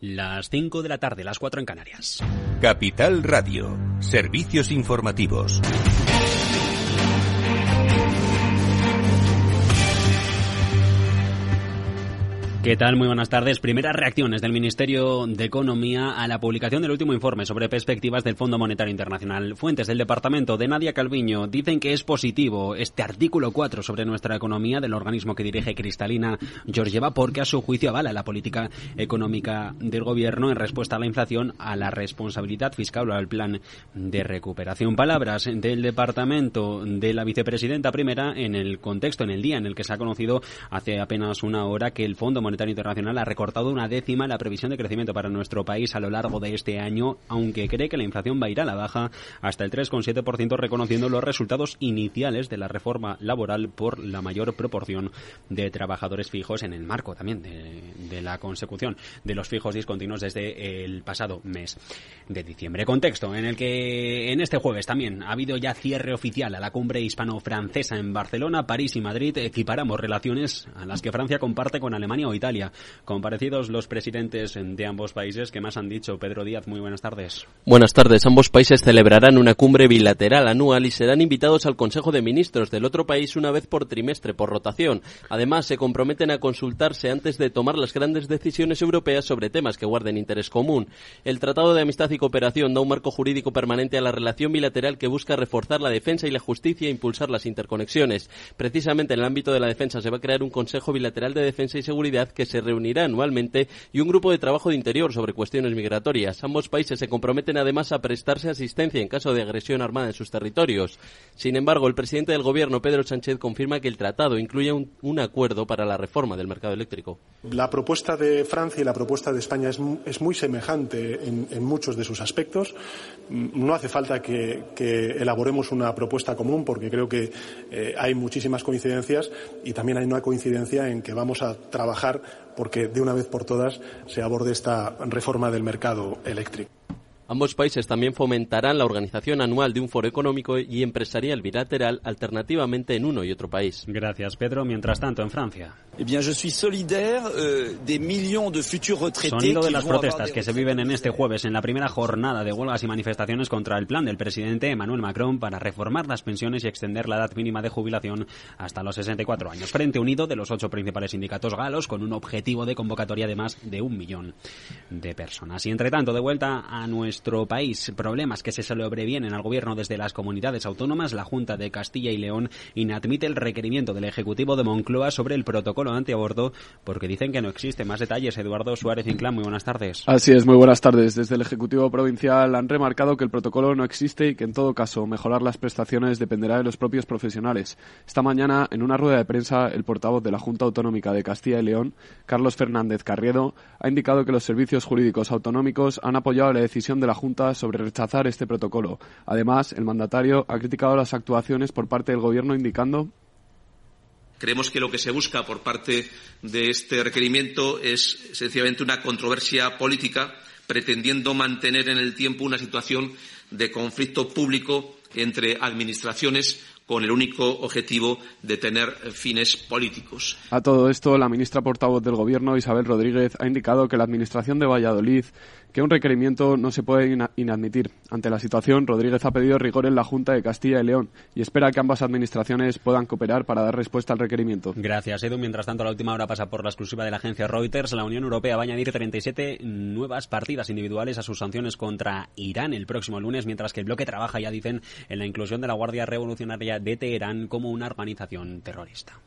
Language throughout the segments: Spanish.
Las 5 de la tarde, las 4 en Canarias. Capital Radio, servicios informativos. ¿Qué tal? Muy buenas tardes. Primeras reacciones del Ministerio de Economía a la publicación del último informe sobre perspectivas del Fondo Monetario Internacional. Fuentes del departamento de Nadia Calviño dicen que es positivo este artículo 4 sobre nuestra economía del organismo que dirige Cristalina Georgieva porque a su juicio avala la política económica del gobierno en respuesta a la inflación, a la responsabilidad fiscal o al plan de recuperación. Palabras del departamento de la vicepresidenta primera en el contexto, en el día en el que se ha conocido hace apenas una hora que el Fondo Internacional ha recortado una décima la previsión de crecimiento para nuestro país a lo largo de este año, aunque cree que la inflación va a ir a la baja hasta el 3,7%, reconociendo los resultados iniciales de la reforma laboral por la mayor proporción de trabajadores fijos en el marco también de, la consecución de los fijos discontinuos desde el pasado mes de diciembre. Contexto en el que en este jueves también ha habido ya cierre oficial a la cumbre hispano-francesa en Barcelona, París y Madrid. Equiparamos relaciones a las que Francia comparte con Alemania hoy Italia. Comparecidos los presidentes de ambos países, ¿qué más han dicho? Pedro Díaz, muy buenas tardes. Buenas tardes. Ambos países celebrarán una cumbre bilateral anual y serán invitados al Consejo de Ministros del otro país una vez por trimestre, por rotación. Además, se comprometen a consultarse antes de tomar las grandes decisiones europeas sobre temas que guarden interés común. El Tratado de Amistad y Cooperación da un marco jurídico permanente a la relación bilateral que busca reforzar la defensa y la justicia e impulsar las interconexiones. Precisamente en el ámbito de la defensa se va a crear un Consejo Bilateral de Defensa y Seguridad que se reunirá anualmente y un grupo de trabajo de interior sobre cuestiones migratorias. Ambos países se comprometen además a prestarse asistencia en caso de agresión armada en sus territorios. Sin embargo, el presidente del gobierno, Pedro Sánchez, confirma que el tratado incluye un, acuerdo para la reforma del mercado eléctrico. La propuesta de Francia y la propuesta de España es, muy semejante en, muchos de sus aspectos. No hace falta que, elaboremos una propuesta común porque creo que eh, hay muchísimas coincidencias y también hay una coincidencia en que vamos a trabajar porque de una vez por todas se aborde esta reforma del mercado eléctrico. Ambos países también fomentarán la organización anual de un foro económico y empresarial bilateral alternativamente en uno y otro país. Gracias, Pedro. Mientras tanto, en Francia. Eh bien, je suis solidaire euh, des millions de futurs retraités Sonido de las protestas que se viven en este jueves en la primera jornada de huelgas y manifestaciones contra el plan del presidente Emmanuel Macron para reformar las pensiones y extender la edad mínima de jubilación hasta los 64 años. Frente Unido de los ocho principales sindicatos galos con un objetivo de convocatoria de más de un millón de personas. Y entre tanto, de vuelta a nuestro nuestro país. Problemas que se sobrevienen al gobierno desde las comunidades autónomas. La Junta de Castilla y León inadmite el requerimiento del Ejecutivo de Moncloa sobre el protocolo antiaborto porque dicen que no existe. Más detalles, Eduardo Suárez Inclán, muy buenas tardes. Así es, muy buenas tardes. Desde el Ejecutivo Provincial han remarcado que el protocolo no existe y que en todo caso mejorar las prestaciones dependerá de los propios profesionales. Esta mañana, en una rueda de prensa, el portavoz de la Junta Autonómica de Castilla y León, Carlos Fernández Carriedo, ha indicado que los servicios jurídicos autonómicos han apoyado la decisión de la Junta sobre rechazar este protocolo. Además, el mandatario ha criticado las actuaciones por parte del Gobierno indicando Creemos que lo que se busca por parte de este requerimiento es sencillamente una controversia política pretendiendo mantener en el tiempo una situación de conflicto público entre administraciones con el único objetivo de tener fines políticos. A todo esto, la ministra portavoz del Gobierno, Isabel Rodríguez, ha indicado que la Administración de Valladolid que un requerimiento no se puede inadmitir. Ante la situación, Rodríguez ha pedido rigor en la Junta de Castilla y León y espera que ambas administraciones puedan cooperar para dar respuesta al requerimiento. Gracias, Edu. Mientras tanto, la última hora pasa por la exclusiva de la agencia Reuters. La Unión Europea va a añadir 37 nuevas partidas individuales a sus sanciones contra Irán el próximo lunes, mientras que el bloque trabaja, ya dicen, en la inclusión de la Guardia Revolucionaria de Teherán como una organización terrorista.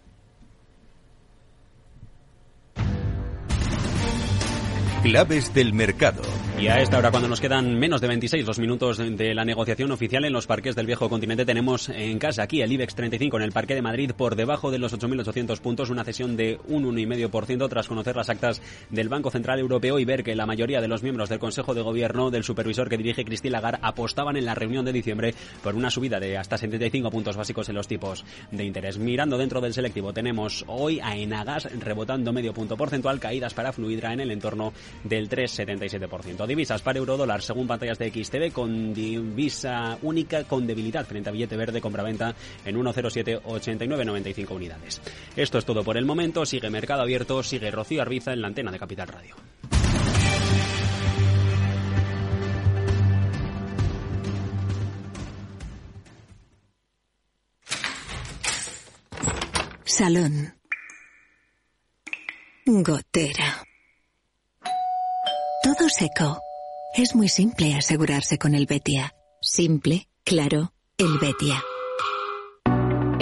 Claves del mercado. Y a esta hora, cuando nos quedan menos de 26 los minutos de la negociación oficial en los parques del viejo continente, tenemos en casa aquí el IBEX 35 en el Parque de Madrid por debajo de los 8.800 puntos, una cesión de un 1,5% tras conocer las actas del Banco Central Europeo y ver que la mayoría de los miembros del Consejo de Gobierno del supervisor que dirige Christine Lagarde apostaban en la reunión de diciembre por una subida de hasta 75 puntos básicos en los tipos de interés. Mirando dentro del selectivo, tenemos hoy a Enagas rebotando medio punto porcentual, caídas para Fluidra en el entorno del 3,77%. Divisas para eurodólar según pantallas de XTV con divisa única con debilidad frente a billete verde compraventa en 1,0789,95 unidades. Esto es todo por el momento. Sigue Mercado Abierto, sigue Rocío Arbiza en la antena de Capital Radio. Salón. Gotera. Todo seco. Es muy simple asegurarse con el Betia. Simple, claro, el Betia.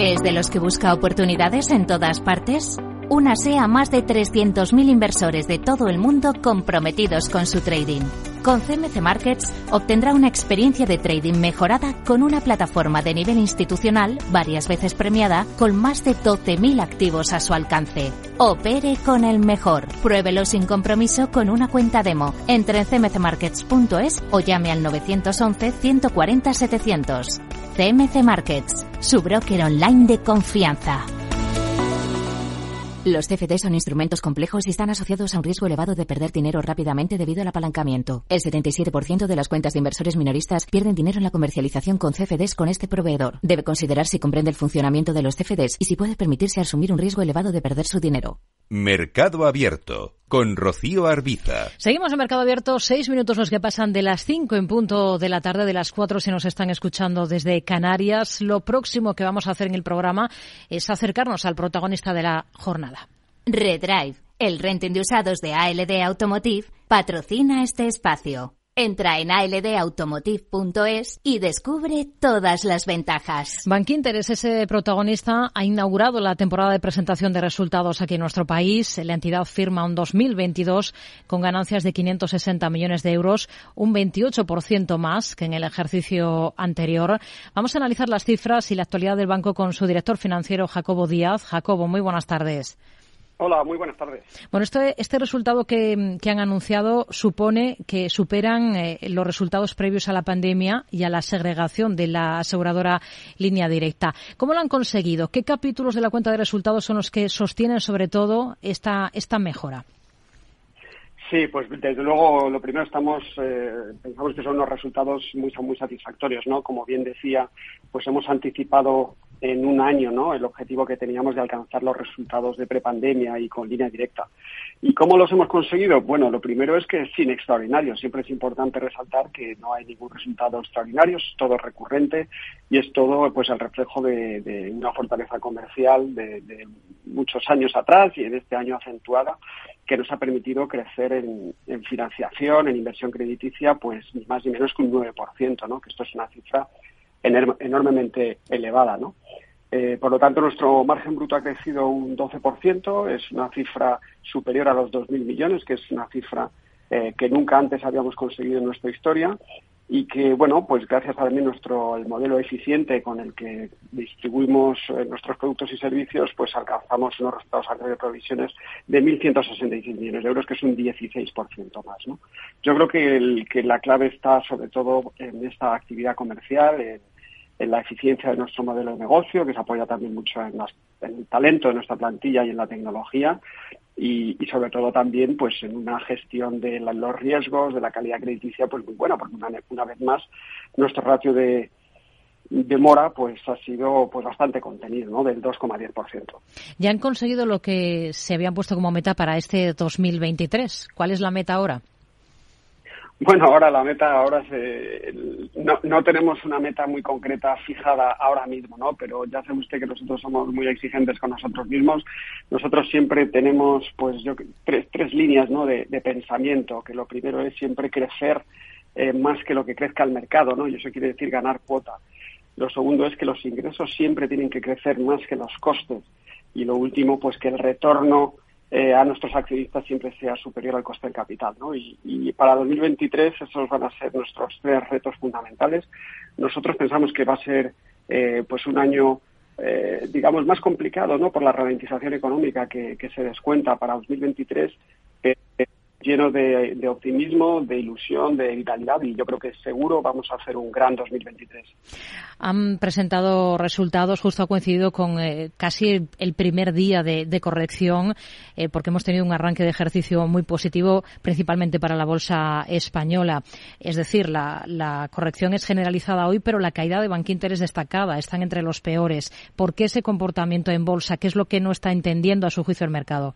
¿Es de los que busca oportunidades en todas partes? Únase a más de 300.000 inversores de todo el mundo comprometidos con su trading. Con CMC Markets obtendrá una experiencia de trading mejorada con una plataforma de nivel institucional varias veces premiada con más de 12.000 activos a su alcance. Opere con el mejor. Pruébelo sin compromiso con una cuenta demo. Entre en cmcmarkets.es o llame al 911 140 700. CMC Markets, su broker online de confianza. Los CFD son instrumentos complejos y están asociados a un riesgo elevado de perder dinero rápidamente debido al apalancamiento. El 77% de las cuentas de inversores minoristas pierden dinero en la comercialización con CFDs con este proveedor. Debe considerar si comprende el funcionamiento de los CFDs y si puede permitirse asumir un riesgo elevado de perder su dinero. Mercado Abierto con Rocío Arbiza. Seguimos en Mercado Abierto, seis minutos los que pasan de las cinco en punto de la tarde, de las cuatro si nos están escuchando desde Canarias. Lo próximo que vamos a hacer en el programa es acercarnos al protagonista de la jornada. Redrive, el renting de usados de ALD Automotive, patrocina este espacio. Entra en aldautomotive.es y descubre todas las ventajas. Bankinter es ese protagonista, ha inaugurado la temporada de presentación de resultados aquí en nuestro país. La entidad firma un 2022 con ganancias de 560 millones de euros, un 28% más que en el ejercicio anterior. Vamos a analizar las cifras y la actualidad del banco con su director financiero, Jacobo Díaz. Jacobo, muy buenas tardes. Hola, muy buenas tardes. Bueno, este, este resultado que, han anunciado supone que superan eh, los resultados previos a la pandemia y a la segregación de la aseguradora línea directa. ¿Cómo lo han conseguido? ¿Qué capítulos de la cuenta de resultados son los que sostienen sobre todo esta, esta mejora? Sí, pues desde luego lo primero estamos eh, pensamos que son unos resultados muy muy satisfactorios, ¿no? Como bien decía, pues hemos anticipado en un año ¿no? el objetivo que teníamos de alcanzar los resultados de prepandemia y con línea directa. ¿Y cómo los hemos conseguido? Bueno, lo primero es que sin extraordinarios. Siempre es importante resaltar que no hay ningún resultado extraordinario, es todo recurrente y es todo pues el reflejo de, una fortaleza comercial de, muchos años atrás y en este año acentuada que nos ha permitido crecer en, en financiación, en inversión crediticia, pues ni más ni menos que un 9%, ¿no? que esto es una cifra enormemente elevada, ¿no? Eh, por lo tanto, nuestro margen bruto ha crecido un 12%, es una cifra superior a los 2.000 millones, que es una cifra eh, que nunca antes habíamos conseguido en nuestra historia y que, bueno, pues gracias también nuestro el modelo eficiente con el que distribuimos eh, nuestros productos y servicios, pues alcanzamos unos resultados a de provisiones de 1.166 millones de euros, que es un 16% más, ¿no? Yo creo que, el, que la clave está sobre todo en esta actividad comercial, en, en la eficiencia de nuestro modelo de negocio, que se apoya también mucho en, el talento de nuestra plantilla y en la tecnología, y, sobre todo también pues en una gestión de los riesgos, de la calidad crediticia, pues muy buena, porque una, vez más nuestro ratio de, de mora pues ha sido pues bastante contenido, ¿no? Del 2,10%. Ya han conseguido lo que se habían puesto como meta para este 2023. ¿Cuál es la meta ahora? Bueno, ahora la meta, ahora se, no, no, tenemos una meta muy concreta fijada ahora mismo, ¿no? Pero ya sabe usted que nosotros somos muy exigentes con nosotros mismos. Nosotros siempre tenemos, pues, yo tres, tres líneas, ¿no? De, pensamiento. Que lo primero es siempre crecer eh, más que lo que crezca el mercado, ¿no? Y eso quiere decir ganar cuota. Lo segundo es que los ingresos siempre tienen que crecer más que los costes. Y lo último, pues, que el retorno eh, a nuestros accionistas siempre sea superior al coste del capital. ¿no? Y, y, para 2023 esos van a ser nuestros tres retos fundamentales. Nosotros pensamos que va a ser eh, pues un año eh, digamos más complicado ¿no? por la ralentización económica que, que se descuenta para 2023 lleno de, optimismo, de ilusión, de vitalidad y yo creo que seguro vamos a hacer un gran 2023. Han presentado resultados, justo ha coincidido con eh, casi el primer día de, corrección, eh, porque hemos tenido un arranque de ejercicio muy positivo, principalmente para la bolsa española. Es decir, la, la corrección es generalizada hoy, pero la caída de Bankinter es destacada, están entre los peores. ¿Por qué ese comportamiento en bolsa? ¿Qué es lo que no está entendiendo a su juicio el mercado?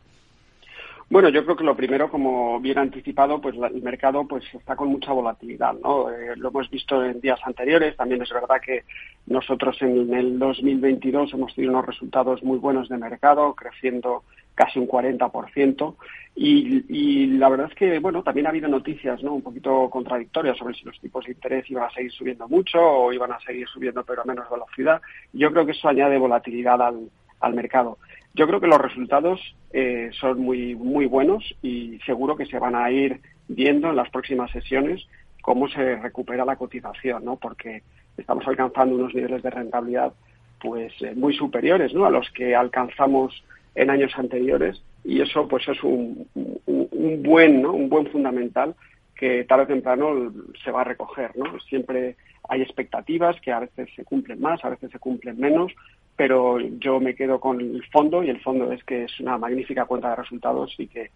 Bueno, yo creo que lo primero, como bien anticipado, pues el mercado pues está con mucha volatilidad, ¿no? Eh, lo hemos visto en días anteriores. También es verdad que nosotros en el 2022 hemos tenido unos resultados muy buenos de mercado, creciendo casi un 40%. Y, y la verdad es que, bueno, también ha habido noticias, ¿no? Un poquito contradictorias sobre si los tipos de interés iban a seguir subiendo mucho o iban a seguir subiendo pero a menos velocidad. Yo creo que eso añade volatilidad al, al mercado. Yo creo que los resultados eh, son muy, muy buenos y seguro que se van a ir viendo en las próximas sesiones cómo se recupera la cotización, ¿no? Porque estamos alcanzando unos niveles de rentabilidad pues eh, muy superiores, ¿no? A los que alcanzamos en años anteriores y eso pues es un, un, buen, ¿no? Un buen fundamental que tarde o temprano se va a recoger, ¿no? Siempre hay expectativas que a veces se cumplen más, a veces se cumplen menos, pero yo me quedo con el fondo y el fondo es que es una magnífica cuenta de resultados y que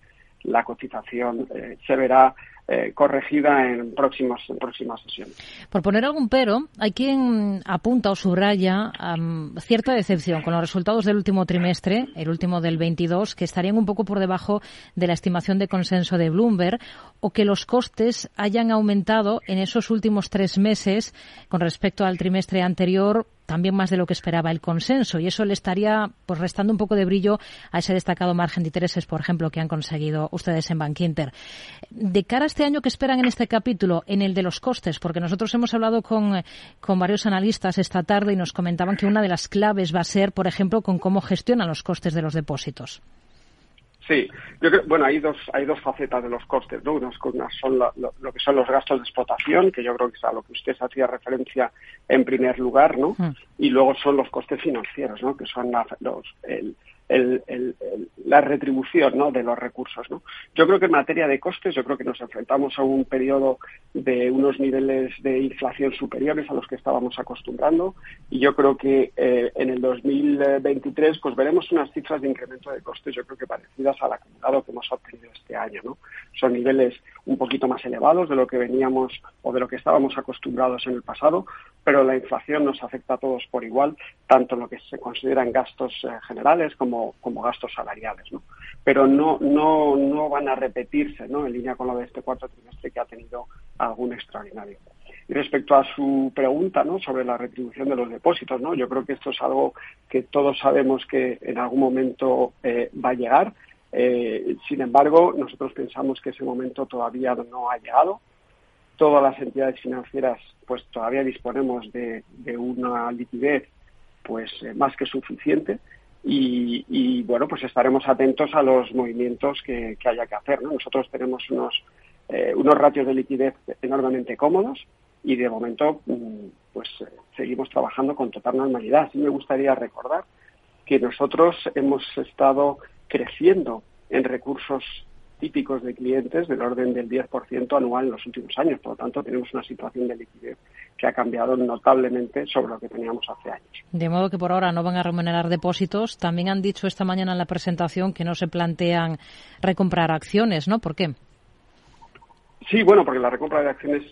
la cotización eh, se verá eh, corregida en, próximos, en próximas sesiones. Por poner algún pero, hay quien apunta o subraya cierta decepción con los resultados del último trimestre, el último del 22, que estarían un poco por debajo de la estimación de consenso de Bloomberg o que los costes hayan aumentado en esos últimos tres meses con respecto al trimestre anterior también más de lo que esperaba el consenso y eso le estaría pues restando un poco de brillo a ese destacado margen de intereses, por ejemplo, que han conseguido ustedes en Bank Inter. De cara a este año, ¿qué esperan en este capítulo? En el de los costes, porque nosotros hemos hablado con, con varios analistas esta tarde y nos comentaban que una de las claves va a ser, por ejemplo, con cómo gestionan los costes de los depósitos. Sí, yo creo, bueno, hay dos, hay dos facetas de los costes, ¿no? Unas, son lo, que son los gastos de explotación, que yo creo que es a lo que usted hacía referencia en primer lugar, ¿no? Mm. Y luego son los costes financieros, ¿no? Que son los, el, la retribución ¿no? de los recursos. Yo creo que en materia de costes, yo creo que nos enfrentamos a un periodo de unos niveles de inflación superiores a los que estábamos acostumbrando y yo creo que eh, en el 2023 pues veremos unas cifras de incremento de costes yo creo que parecidas al acumulado que hemos obtenido este año. Son niveles un poquito más elevados de lo que veníamos o de lo que estábamos acostumbrados en el pasado, pero la inflación nos afecta a todos por igual, tanto en lo que se consideran gastos eh, generales como, como gastos salariales. ¿no? Pero no, no, no van a repetirse en línea con lo de este cuarto trimestre que ha tenido algún extraordinario. Y respecto a su pregunta ¿no? sobre la retribución de los depósitos, ¿no? yo creo que esto es algo que todos sabemos que en algún momento eh, va a llegar. Eh, sin embargo, nosotros pensamos que ese momento todavía no ha llegado todas las entidades financieras pues todavía disponemos de, una liquidez pues eh, más que suficiente y, bueno pues estaremos atentos a los movimientos que, haya que hacer nosotros tenemos unos eh, unos ratios de liquidez enormemente cómodos y de momento mm, pues eh, seguimos trabajando con total normalidad. Sí me gustaría recordar que nosotros hemos estado creciendo en recursos típicos de clientes del orden del 10% anual en los últimos años. Por lo tanto, tenemos una situación de liquidez que ha cambiado notablemente sobre lo que teníamos hace años. De modo que por ahora no van a remunerar depósitos. También han dicho esta mañana en la presentación que no se plantean recomprar acciones, ¿no? ¿Por qué? Sí, bueno, porque la recompra de acciones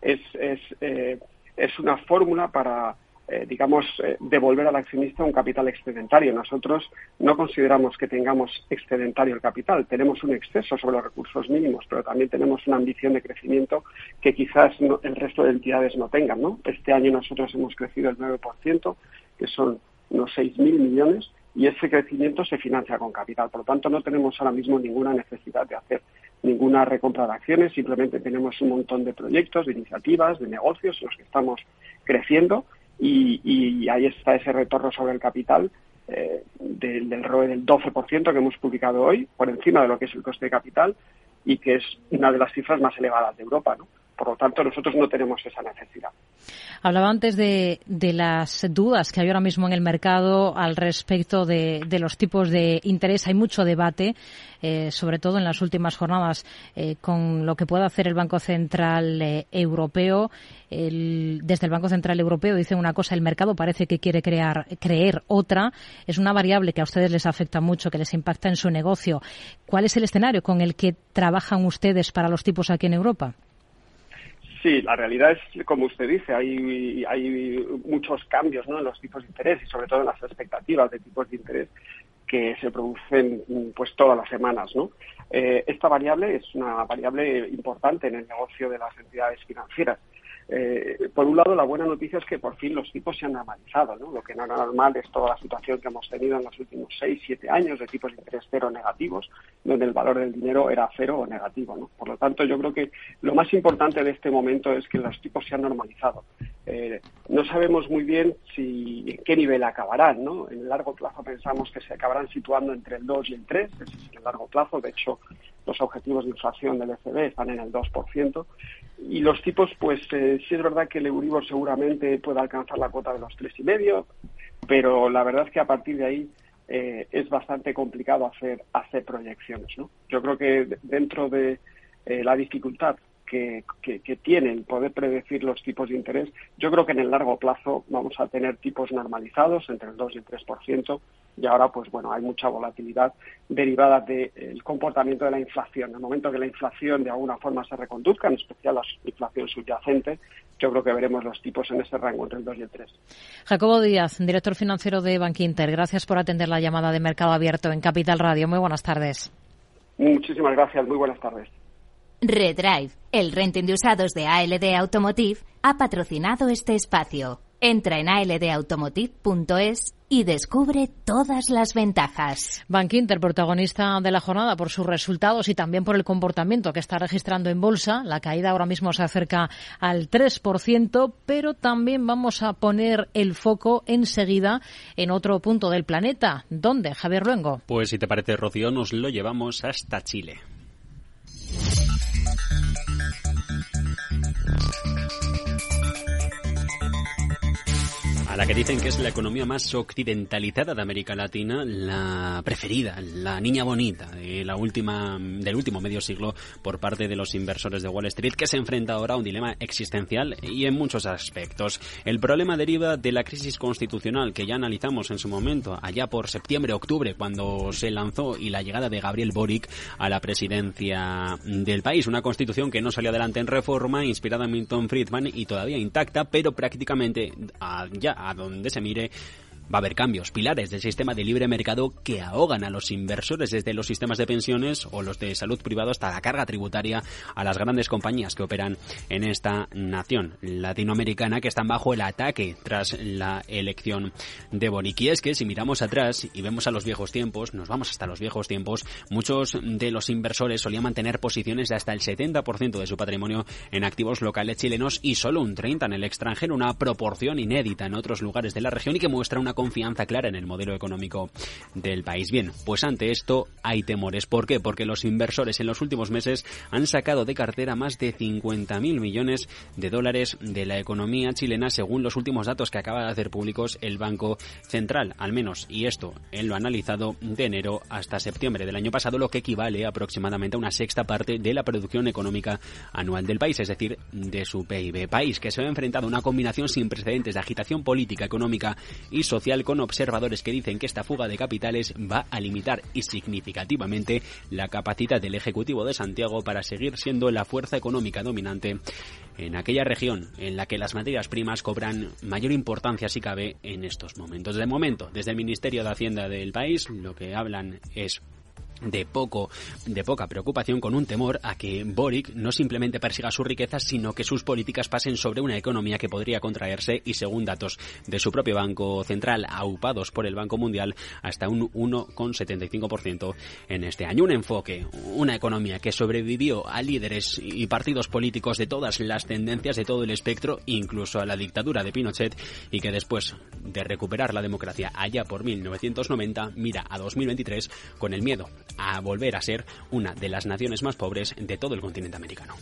es, es, eh, es una fórmula para eh, digamos, eh, devolver al accionista un capital excedentario. Nosotros no consideramos que tengamos excedentario el capital, tenemos un exceso sobre los recursos mínimos, pero también tenemos una ambición de crecimiento que quizás el resto de entidades no tengan. ¿no? Este año nosotros hemos crecido el 9%, que son unos 6.000 millones, y ese crecimiento se financia con capital. Por lo tanto, no tenemos ahora mismo ninguna necesidad de hacer ninguna recompra de acciones, simplemente tenemos un montón de proyectos, de iniciativas, de negocios en los que estamos creciendo y, ahí está ese retorno sobre el capital eh, del, del ROE del 12% que hemos publicado hoy, por encima de lo que es el coste de capital y que es una de las cifras más elevadas de Europa. ¿no? Por lo tanto, nosotros no tenemos esa necesidad. Hablaba antes de, las dudas que hay ahora mismo en el mercado al respecto de, los tipos de interés. Hay mucho debate, eh, sobre todo en las últimas jornadas, eh, con lo que puede hacer el Banco Central eh, Europeo. desde el Banco Central Europeo dicen una cosa, el mercado parece que quiere crear, creer otra. Es una variable que a ustedes les afecta mucho, que les impacta en su negocio. ¿Cuál es el escenario con el que trabajan ustedes para los tipos aquí en Europa? Sí, la realidad es, como usted dice, hay, hay muchos cambios ¿no? en los tipos de interés y sobre todo en las expectativas de tipos de interés. que se producen pues todas las semanas, ¿no? Eh, esta variable es una variable importante en el negocio de las entidades financieras. Eh, por un lado, la buena noticia es que por fin los tipos se han normalizado. ¿no? Lo que no era normal es toda la situación que hemos tenido en los últimos seis, siete años de tipos de interés cero negativos, donde el valor del dinero era cero o negativo. ¿no? Por lo tanto, yo creo que lo más importante de este momento es que los tipos se han normalizado. Eh, no sabemos muy bien si en qué nivel acabarán. ¿no? En el largo plazo pensamos que se acabarán situando entre el 2 y el 3, ese es el largo plazo. De hecho, los objetivos de inflación del ECB están en el 2%. Y los tipos, pues eh, sí es verdad que el Euribor seguramente pueda alcanzar la cuota de los tres y medio, pero la verdad es que a partir de ahí eh, es bastante complicado hacer, hacer proyecciones. ¿no? Yo creo que dentro de eh, la dificultad que, que, que, tienen poder predecir los tipos de interés, yo creo que en el largo plazo vamos a tener tipos normalizados entre el 2 y el 3%, y ahora pues bueno hay mucha volatilidad derivada del comportamiento de la inflación. En el momento que la inflación de alguna forma se reconduzca, en especial la inflación subyacente, yo creo que veremos los tipos en ese rango entre el 2 y el 3. Jacobo Díaz, director financiero de Bankinter, gracias por atender la llamada de Mercado Abierto en Capital Radio. Muy buenas tardes. Muchísimas gracias, muy buenas tardes. Redrive, el renting de usados de ALD Automotive, ha patrocinado este espacio. Entra en aldautomotive.es y descubre todas las ventajas. Bank Inter, protagonista de la jornada por sus resultados y también por el comportamiento que está registrando en bolsa. La caída ahora mismo se acerca al 3%, pero también vamos a poner el foco enseguida en otro punto del planeta. ¿Dónde, Javier Luengo? Pues si te parece, Rocío, nos lo llevamos hasta Chile. La que dicen que es la economía más occidentalizada de América Latina, la preferida, la niña bonita de la última, del último medio siglo por parte de los inversores de Wall Street, que se enfrenta ahora a un dilema existencial y en muchos aspectos. El problema deriva de la crisis constitucional que ya analizamos en su momento, allá por septiembre-octubre, cuando se lanzó y la llegada de Gabriel Boric a la presidencia del país. Una constitución que no salió adelante en reforma, inspirada en Milton Friedman y todavía intacta, pero prácticamente ya a donde se mire Va a haber cambios, pilares del sistema de libre mercado que ahogan a los inversores desde los sistemas de pensiones o los de salud privado hasta la carga tributaria a las grandes compañías que operan en esta nación latinoamericana que están bajo el ataque tras la elección de Boric. Y es que si miramos atrás y vemos a los viejos tiempos, nos vamos hasta los viejos tiempos, muchos de los inversores solían mantener posiciones de hasta el 70% de su patrimonio en activos locales chilenos y solo un 30% en el extranjero, una proporción inédita en otros lugares de la región y que muestra una confianza clara en el modelo económico del país. Bien, pues ante esto hay temores. ¿Por qué? Porque los inversores en los últimos meses han sacado de cartera más de 50.000 millones de dólares de la economía chilena según los últimos datos que acaba de hacer públicos el Banco Central, al menos, y esto él lo analizado de enero hasta septiembre del año pasado, lo que equivale aproximadamente a una sexta parte de la producción económica anual del país, es decir, de su PIB. País que se ha enfrentado a una combinación sin precedentes de agitación política, económica y social con observadores que dicen que esta fuga de capitales va a limitar y significativamente la capacidad del Ejecutivo de Santiago para seguir siendo la fuerza económica dominante en aquella región en la que las materias primas cobran mayor importancia si cabe en estos momentos. De momento, desde el Ministerio de Hacienda del país, lo que hablan es de poco de poca preocupación con un temor a que Boric no simplemente persiga sus riquezas sino que sus políticas pasen sobre una economía que podría contraerse y según datos de su propio Banco Central aupados por el Banco Mundial hasta un 1,75% en este año. Un enfoque una economía que sobrevivió a líderes y partidos políticos de todas las tendencias de todo el espectro incluso a la dictadura de Pinochet y que después de recuperar la democracia allá por 1990 mira a 2023 con el miedo a volver a ser una de las naciones más pobres de todo el continente americano.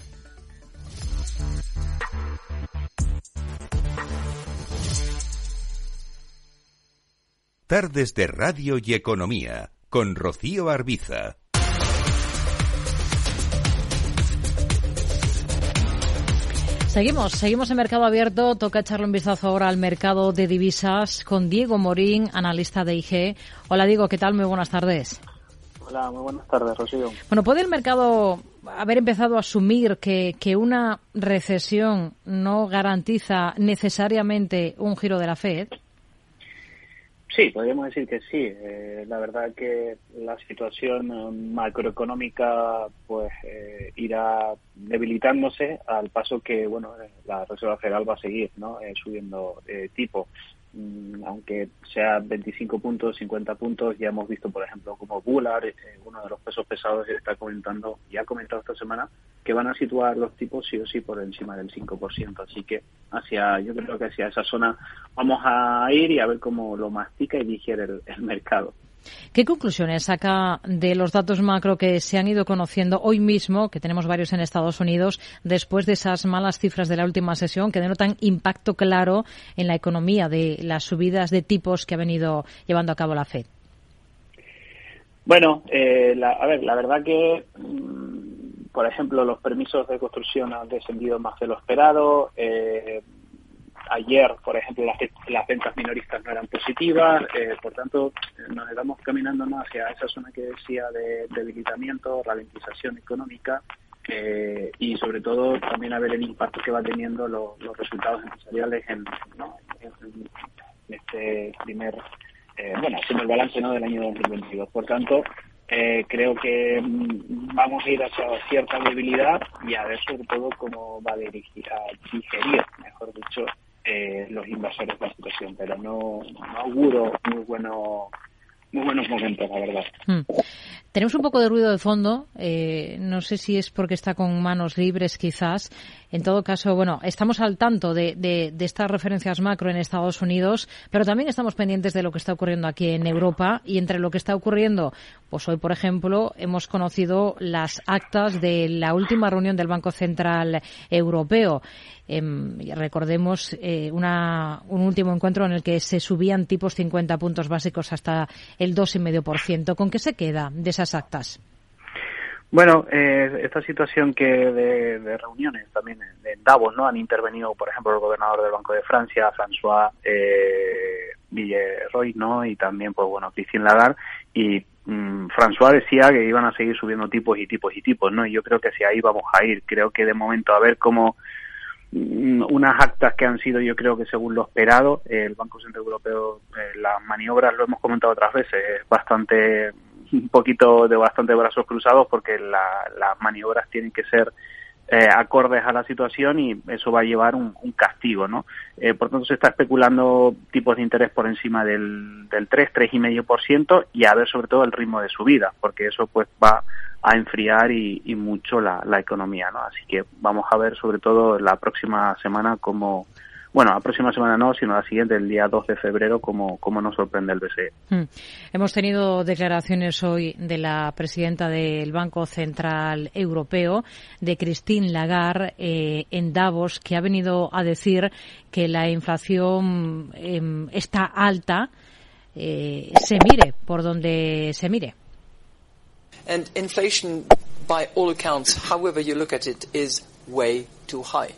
Tardes de Radio y Economía con Rocío Arbiza. Seguimos, seguimos en Mercado Abierto. Toca echarle un vistazo ahora al mercado de divisas con Diego Morín, analista de IG. Hola Diego, ¿qué tal? Muy buenas tardes. Hola, muy buenas tardes, Rocío. Bueno, ¿puede el mercado haber empezado a asumir que, que una recesión no garantiza necesariamente un giro de la Fed? Sí, podríamos decir que sí. Eh, la verdad que la situación macroeconómica pues eh, irá debilitándose al paso que bueno la Reserva Federal va a seguir ¿no? Eh, subiendo tipo. Mm, aunque sea 25 puntos, 50 puntos, ya hemos visto, por ejemplo, como Bullard, eh, uno de los pesos pesados, está comentando, y ha comentado esta semana, que van a situar los tipos sí o sí por encima del 5%. Así que hacia, yo creo que hacia esa zona vamos a ir y a ver cómo lo mastica y digiere el mercado. ¿Qué conclusiones saca de los datos macro que se han ido conociendo hoy mismo, que tenemos varios en Estados Unidos, después de esas malas cifras de la última sesión que denotan impacto claro en la economía de las subidas de tipos que ha venido llevando a cabo la Fed? Bueno, eh, a ver, la verdad que, mm, por ejemplo, los permisos de construcción han descendido más de lo esperado. Eh, ayer, por ejemplo, las, ventas minoristas no eran positivas, eh, por tanto, nos estamos caminando más hacia esa zona que decía de debilitamiento, ralentización económica eh, y sobre todo también a ver el impacto que va teniendo los resultados empresariales en, este primer, eh, bueno, haciendo el balance ¿no? del año 2022. Por tanto, creo que mm, vamos a ir hacia cierta debilidad y a ver sobre todo cómo va a, dirigir, a digerir, mejor dicho, eh, los inversores de la situación, pero no, auguro muy bueno muy buenos momentos, la verdad. Tenemos un poco de ruido de fondo. Eh, no sé si es porque está con manos libres, quizás. En todo caso, bueno, estamos al tanto de, estas referencias macro en Estados Unidos, pero también estamos pendientes de lo que está ocurriendo aquí en Europa. Y entre lo que está ocurriendo, pues hoy, por ejemplo, hemos conocido las actas de la última reunión del Banco Central Europeo. Eh, recordemos eh, una, un último encuentro en el que se subían tipos 50 puntos básicos hasta el 2,5%. ¿Con qué se queda de esas actas? Bueno, eh, esta situación que de, reuniones también en Davos, ¿no? Han intervenido, por ejemplo, el gobernador del Banco de Francia, François eh, Villeroy, ¿no? Y también, pues bueno, Christine Lagarde. Y mm, François decía que iban a seguir subiendo tipos y tipos y tipos, ¿no? Y yo creo que hacia ahí vamos a ir. Creo que de momento a ver cómo mm, unas actas que han sido, yo creo que según lo esperado, el Banco Central Europeo, eh, las maniobras, lo hemos comentado otras veces, es bastante un poquito de bastante brazos cruzados porque las maniobras tienen que ser eh, acordes a la situación y eso va a llevar un, castigo, ¿no? Eh, por tanto, se está especulando tipos de interés por encima del, del 3, 3,5% y a ver sobre todo el ritmo de subida, porque eso pues va a enfriar y, y mucho la, la economía, ¿no? Así que vamos a ver sobre todo la próxima semana cómo bueno, la próxima semana no, sino la siguiente, el día 2 de febrero, como, como nos sorprende el BCE. Hmm. Hemos tenido declaraciones hoy de la presidenta del Banco Central Europeo, de Christine Lagarde, eh, en Davos, que ha venido a decir que la inflación em, está alta, eh, se mire por donde se mire. And inflation, by all accounts, however you look at it, is way too high.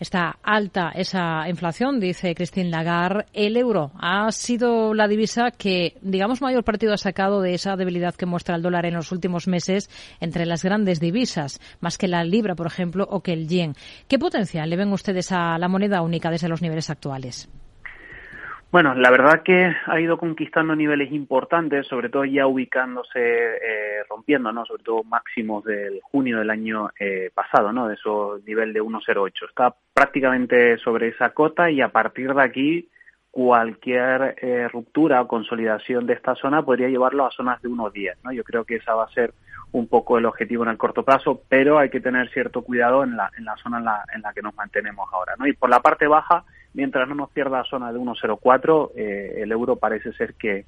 Está alta esa inflación, dice Christine Lagarde. El euro ha sido la divisa que, digamos, mayor partido ha sacado de esa debilidad que muestra el dólar en los últimos meses entre las grandes divisas, más que la libra, por ejemplo, o que el yen. ¿Qué potencial le ven ustedes a la moneda única desde los niveles actuales? Bueno, la verdad que ha ido conquistando niveles importantes, sobre todo ya ubicándose, eh, rompiendo, ¿no? Sobre todo máximos del junio del año eh, pasado, ¿no? De esos nivel de 1,08. Está prácticamente sobre esa cota y a partir de aquí cualquier eh, ruptura o consolidación de esta zona podría llevarlo a zonas de 1,10, ¿no? Yo creo que esa va a ser un poco el objetivo en el corto plazo, pero hay que tener cierto cuidado en la, en la zona en la, en la que nos mantenemos ahora, ¿no? Y por la parte baja, mientras no nos pierda la zona de 1,04, eh, el euro parece ser que,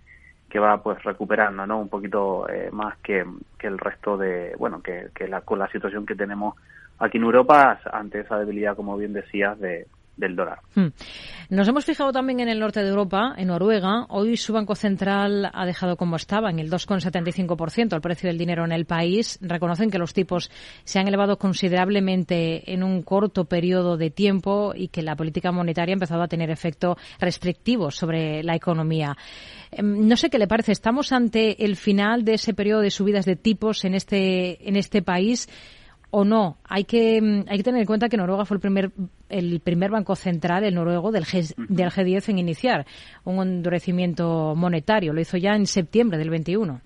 que va pues recuperando, ¿no? Un poquito eh, más que, que el resto de, bueno, que, que la, con la situación que tenemos aquí en Europa ante esa debilidad, como bien decías, de, del dólar. Hmm. Nos hemos fijado también en el norte de Europa, en Noruega. Hoy su Banco Central ha dejado como estaba, en el 2,75% el precio del dinero en el país. Reconocen que los tipos se han elevado considerablemente en un corto periodo de tiempo y que la política monetaria ha empezado a tener efecto restrictivo sobre la economía. Em, no sé qué le parece. Estamos ante el final de ese periodo de subidas de tipos en este, en este país o no? Hay que, mm, hay que tener en cuenta que Noruega fue el primer, el primer banco central, el noruego, del, G, del G10 en iniciar un endurecimiento monetario. Lo hizo ya en septiembre del 21.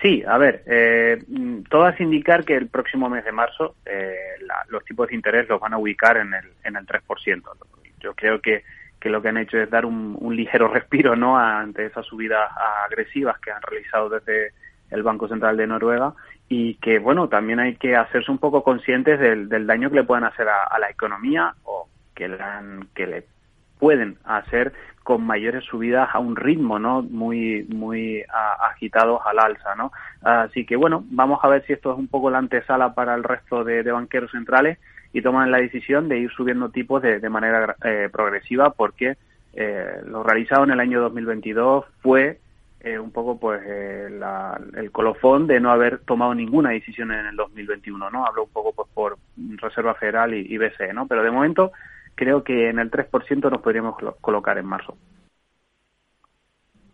Sí, a ver, eh, todo hace indicar que el próximo mes de marzo eh, los tipos de interés los van a ubicar en el, en el 3%. Yo creo que, que lo que han hecho es dar un, un ligero respiro no ante esas subidas agresivas que han realizado desde el Banco Central de Noruega y que, bueno, también hay que hacerse un poco conscientes del, del daño que le pueden hacer a, a la economía o que, la, que le pueden hacer con mayores subidas a un ritmo no muy muy agitados al alza no así que bueno vamos a ver si esto es un poco la antesala para el resto de, banqueros centrales y toman la decisión de ir subiendo tipos de, manera eh, progresiva porque eh, lo realizado en el año 2022 fue eh, un poco pues el colofón de no haber tomado ninguna decisión en el 2021 no hablo un poco pues por Reserva Federal y, y BCE no pero de momento creo que en el 3% nos podríamos colocar en marzo.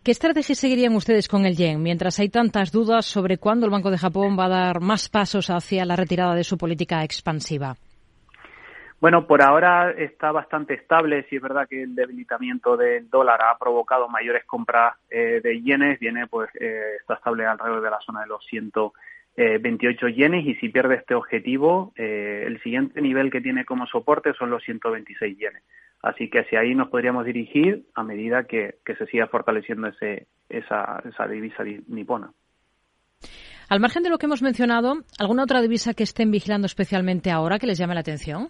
¿Qué estrategia seguirían ustedes con el yen mientras hay tantas dudas sobre cuándo el Banco de Japón va a dar más pasos hacia la retirada de su política expansiva? Bueno, por ahora está bastante estable. Si es verdad que el debilitamiento del dólar ha provocado mayores compras eh, de yenes, viene pues eh, está estable alrededor de la zona de los 100 28 eh, yenes y si pierde este objetivo, eh, el siguiente nivel que tiene como soporte son los 126 yenes. Así que hacia ahí nos podríamos dirigir a medida que, se siga fortaleciendo ese, esa, esa divisa nipona. Al margen de lo que hemos mencionado, ¿alguna otra divisa que estén vigilando especialmente ahora que les llame la atención?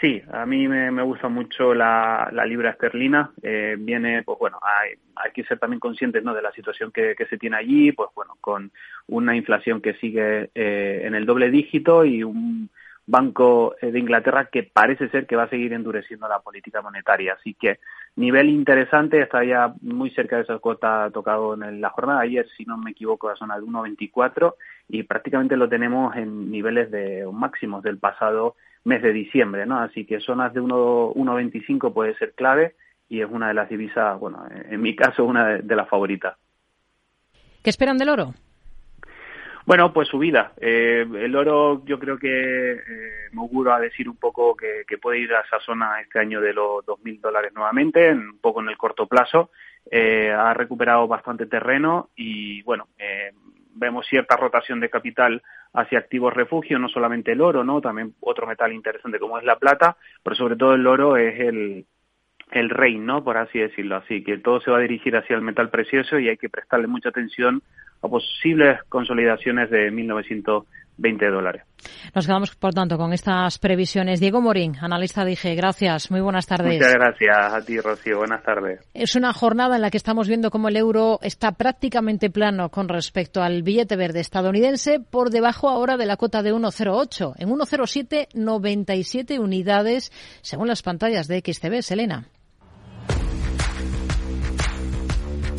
Sí, a mí me, gusta mucho la, libra esterlina. Eh, viene, pues bueno, hay, hay, que ser también conscientes ¿no? de la situación que, se tiene allí, pues bueno, con una inflación que sigue eh, en el doble dígito y un Banco de Inglaterra que parece ser que va a seguir endureciendo la política monetaria. Así que nivel interesante, está ya muy cerca de esa cuota tocado en la jornada. Ayer, si no me equivoco, la zona de 1,24 y prácticamente lo tenemos en niveles de máximos del pasado mes de diciembre, ¿no? Así que zonas de 1,25 puede ser clave y es una de las divisas, bueno, en mi caso, una de, las favoritas. ¿Qué esperan del oro? Bueno, pues subida. Eh, el oro yo creo que eh, me auguro a decir un poco que, puede ir a esa zona este año de los 2.000 dólares nuevamente, un poco en el corto plazo. Eh, ha recuperado bastante terreno y bueno, eh, vemos cierta rotación de capital hacia activos refugio, no solamente el oro, ¿no? También otro metal interesante como es la plata, pero sobre todo el oro es el, el rey, ¿no? Por así decirlo. Así que todo se va a dirigir hacia el metal precioso y hay que prestarle mucha atención a posibles consolidaciones de 1900 20 dólares. Nos quedamos, por tanto, con estas previsiones. Diego Morín, analista dije, gracias, muy buenas tardes. Muchas gracias a ti, Rocío, buenas tardes. Es una jornada en la que estamos viendo cómo el euro está prácticamente plano con respecto al billete verde estadounidense, por debajo ahora de la cota de 1,08, en 1,0797 unidades, según las pantallas de XTB. Selena.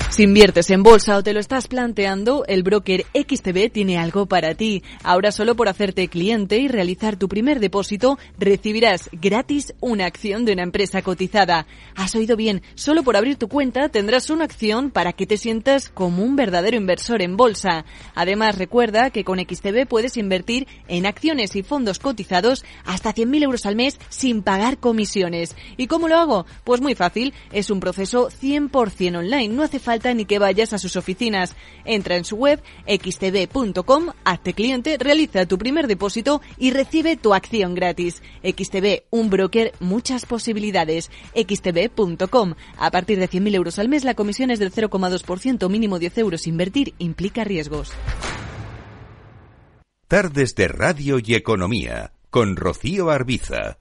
Si inviertes en bolsa o te lo estás planteando, el broker XTB tiene algo para ti. Ahora solo por hacerte cliente y realizar tu primer depósito, recibirás gratis una acción de una empresa cotizada. Has oído bien, solo por abrir tu cuenta tendrás una acción para que te sientas como un verdadero inversor en bolsa. Además, recuerda que con XTB puedes invertir en acciones y fondos cotizados hasta 100.000 euros al mes sin pagar comisiones. ¿Y cómo lo hago? Pues muy fácil, es un proceso 100% online, no hace ni que vayas a sus oficinas. Entra en su web xtb.com, hazte cliente, realiza tu primer depósito y recibe tu acción gratis. XTB, un broker, muchas posibilidades. xtb.com. A partir de 100.000 euros al mes la comisión es del 0,2%, mínimo 10 euros. Invertir implica riesgos. Tardes de Radio y Economía con Rocío Arbiza.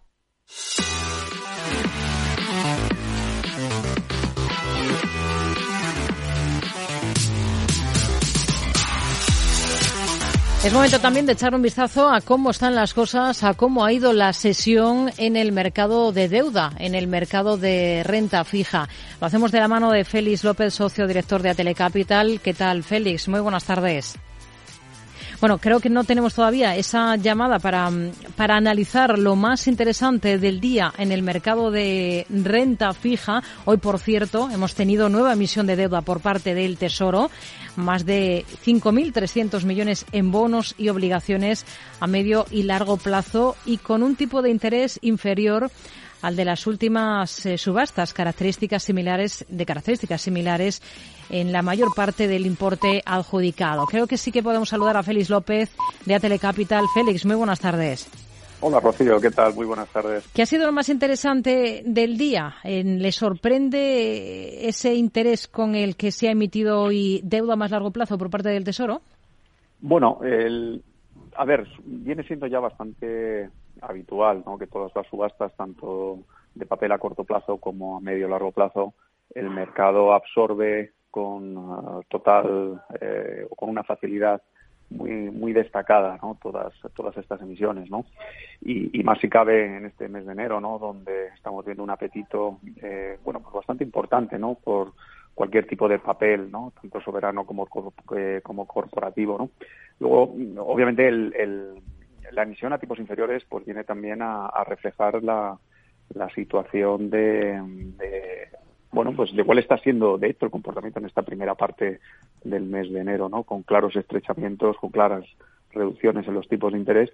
Es momento también de echar un vistazo a cómo están las cosas, a cómo ha ido la sesión en el mercado de deuda, en el mercado de renta fija. Lo hacemos de la mano de Félix López, socio director de Atelecapital. ¿Qué tal, Félix? Muy buenas tardes. Bueno, creo que no tenemos todavía esa llamada para, para analizar lo más interesante del día en el mercado de renta fija. Hoy, por cierto, hemos tenido nueva emisión de deuda por parte del Tesoro, más de 5.300 millones en bonos y obligaciones a medio y largo plazo y con un tipo de interés inferior al de las últimas eh, subastas, características similares, de características similares en la mayor parte del importe adjudicado. Creo que sí que podemos saludar a Félix López de Atelecapital. Félix, muy buenas tardes. Hola Rocío, ¿qué tal? Muy buenas tardes. ¿Qué ha sido lo más interesante del día? ¿Le sorprende ese interés con el que se ha emitido hoy deuda a más largo plazo por parte del Tesoro? Bueno, el, a ver, viene siendo ya bastante habitual, ¿no? Que todas las subastas, tanto de papel a corto plazo como a medio largo plazo, el mercado absorbe con uh, total eh, o con una facilidad muy muy destacada no todas todas estas emisiones no y, y, más si cabe en este mes de enero no donde estamos viendo un apetito eh, bueno pues bastante importante no por cualquier tipo de papel no tanto soberano como eh, como corporativo no luego obviamente el, el la emisión a tipos inferiores pues viene también a, reflejar la, la situación de, bueno pues de cuál está siendo de hecho el comportamiento en esta primera parte del mes de enero no con claros estrechamientos con claras reducciones en los tipos de interés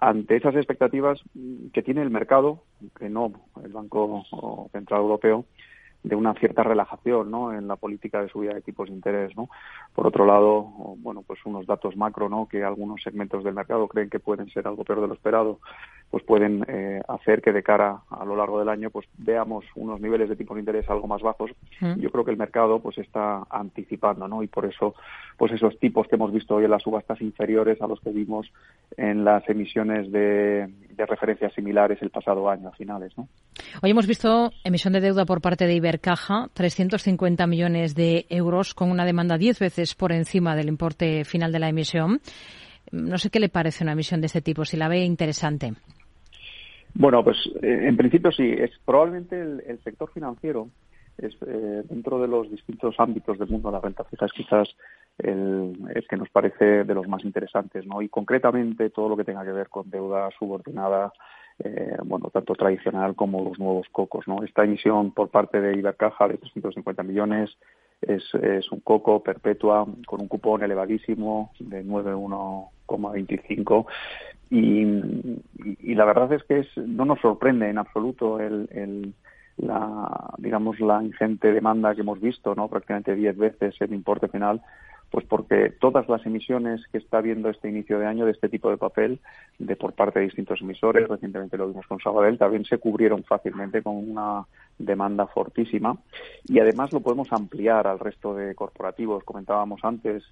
ante esas expectativas que tiene el mercado que no el Banco Central Europeo de una cierta relajación ¿no? en la política de subida de tipos de interés. ¿no? Por otro lado, bueno, pues unos datos macro ¿no? que algunos segmentos del mercado creen que pueden ser algo peor de lo esperado, pues pueden eh, hacer que de cara a lo largo del año pues veamos unos niveles de tipos de interés algo más bajos. Mm. Yo creo que el mercado pues está anticipando, ¿no? Y por eso pues esos tipos que hemos visto hoy en las subastas inferiores a los que vimos en las emisiones de, de referencias similares el pasado año a finales, ¿no? Hoy hemos visto emisión de deuda por parte de Ibercaja, 350 millones de euros con una demanda 10 veces por encima del importe final de la emisión. No sé qué le parece una emisión de este tipo, si la ve interesante. Bueno, pues eh, en principio sí. Es probablemente el, sector financiero es eh, dentro de los distintos ámbitos del mundo de la renta fija es quizás el, que nos parece de los más interesantes, ¿no? Y concretamente todo lo que tenga que ver con deuda subordinada, eh, bueno, tanto tradicional como los nuevos cocos, ¿no? Esta emisión por parte de Ibercaja de 350 millones es, es un coco perpetua con un cupón elevadísimo de 9,1,25 y, la verdad es que es, no nos sorprende en absoluto el la digamos la ingente demanda que hemos visto no prácticamente 10 veces el importe final pues porque todas las emisiones que está viendo este inicio de año de este tipo de papel de por parte de distintos emisores, recientemente lo vimos con Sabadell, también se cubrieron fácilmente con una demanda fortísima y además lo podemos ampliar al resto de corporativos. Comentábamos antes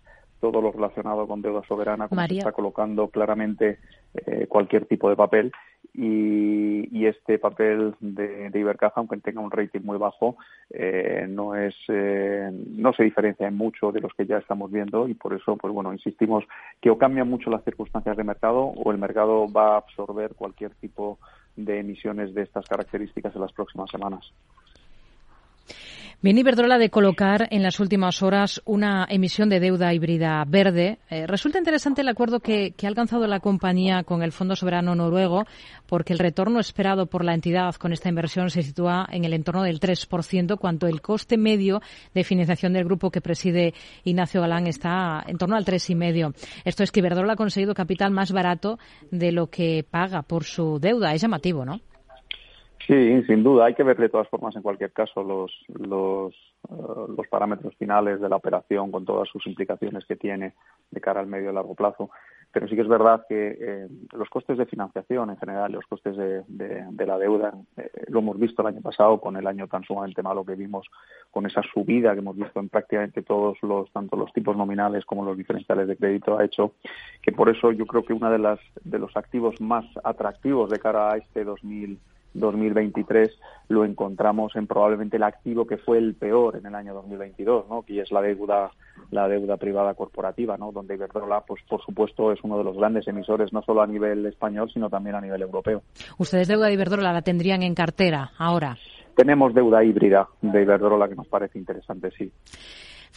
todo lo relacionado con deuda soberana, como se está colocando claramente eh, cualquier tipo de papel y, este papel de, de, Ibercaja, aunque tenga un rating muy bajo, eh, no es eh, no se diferencia en mucho de los que ya estamos viendo y por eso, pues bueno, insistimos que o cambian mucho las circunstancias de mercado o el mercado va a absorber cualquier tipo de emisiones de estas características en las próximas semanas. Viene Iberdrola de colocar en las últimas horas una emisión de deuda híbrida verde. Eh, resulta interesante el acuerdo que, ha alcanzado la compañía con el Fondo Soberano Noruego, porque el retorno esperado por la entidad con esta inversión se sitúa en el entorno del 3%, cuanto el coste medio de financiación del grupo que preside Ignacio Galán está en torno al 3,5%. Esto es que Iberdrola ha conseguido capital más barato de lo que paga por su deuda. Es llamativo, ¿no? Sí, sin duda. Hay que ver de todas formas, en cualquier caso, los, los, eh, los parámetros finales de la operación con todas sus implicaciones que tiene de cara al medio y largo plazo. Pero sí que es verdad que eh, los costes de financiación en general, los costes de, de, la deuda, eh, lo hemos visto el año pasado con el año tan sumamente malo que vimos, con esa subida que hemos visto en prácticamente todos los, tanto los tipos nominales como los diferenciales de crédito, ha hecho que por eso yo creo que uno de, las, de los activos más atractivos de cara a este 2000 2023 lo encontramos en probablemente el activo que fue el peor en el año 2022, ¿no? que es la deuda la deuda privada corporativa, ¿no? donde Iberdrola, pues por supuesto, es uno de los grandes emisores, no solo a nivel español, sino también a nivel europeo. ¿Ustedes deuda de Iberdrola la tendrían en cartera ahora? Tenemos deuda híbrida de Iberdrola que nos parece interesante, sí.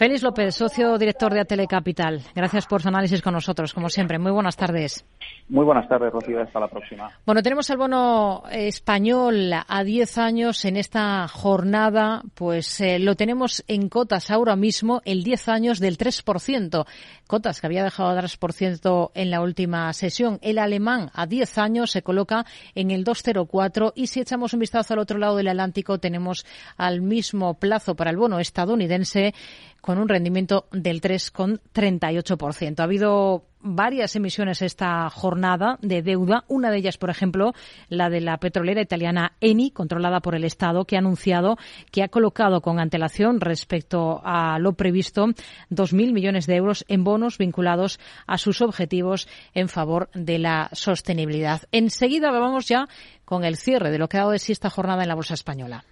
Félix López, socio director de Atelecapital. Gracias por su análisis con nosotros, como siempre. Muy buenas tardes. Muy buenas tardes, Rocío. Hasta la próxima. Bueno, tenemos el bono español a 10 años en esta jornada. Pues eh, lo tenemos en cotas ahora mismo, el 10 años del 3%. Cotas que había dejado de 3% en la última sesión. El alemán a 10 años se coloca en el 2,04 y si echamos un vistazo al otro lado del Atlántico tenemos al mismo plazo para el bono estadounidense con un rendimiento del 3,38%. Ha habido varias emisiones esta jornada de deuda. Una de ellas, por ejemplo, la de la petrolera italiana Eni, controlada por el Estado, que ha anunciado que ha colocado con antelación respecto a lo previsto 2.000 millones de euros en bonos vinculados a sus objetivos en favor de la sostenibilidad. Enseguida vamos ya con el cierre de lo que ha dado de sí esta jornada en la Bolsa Española.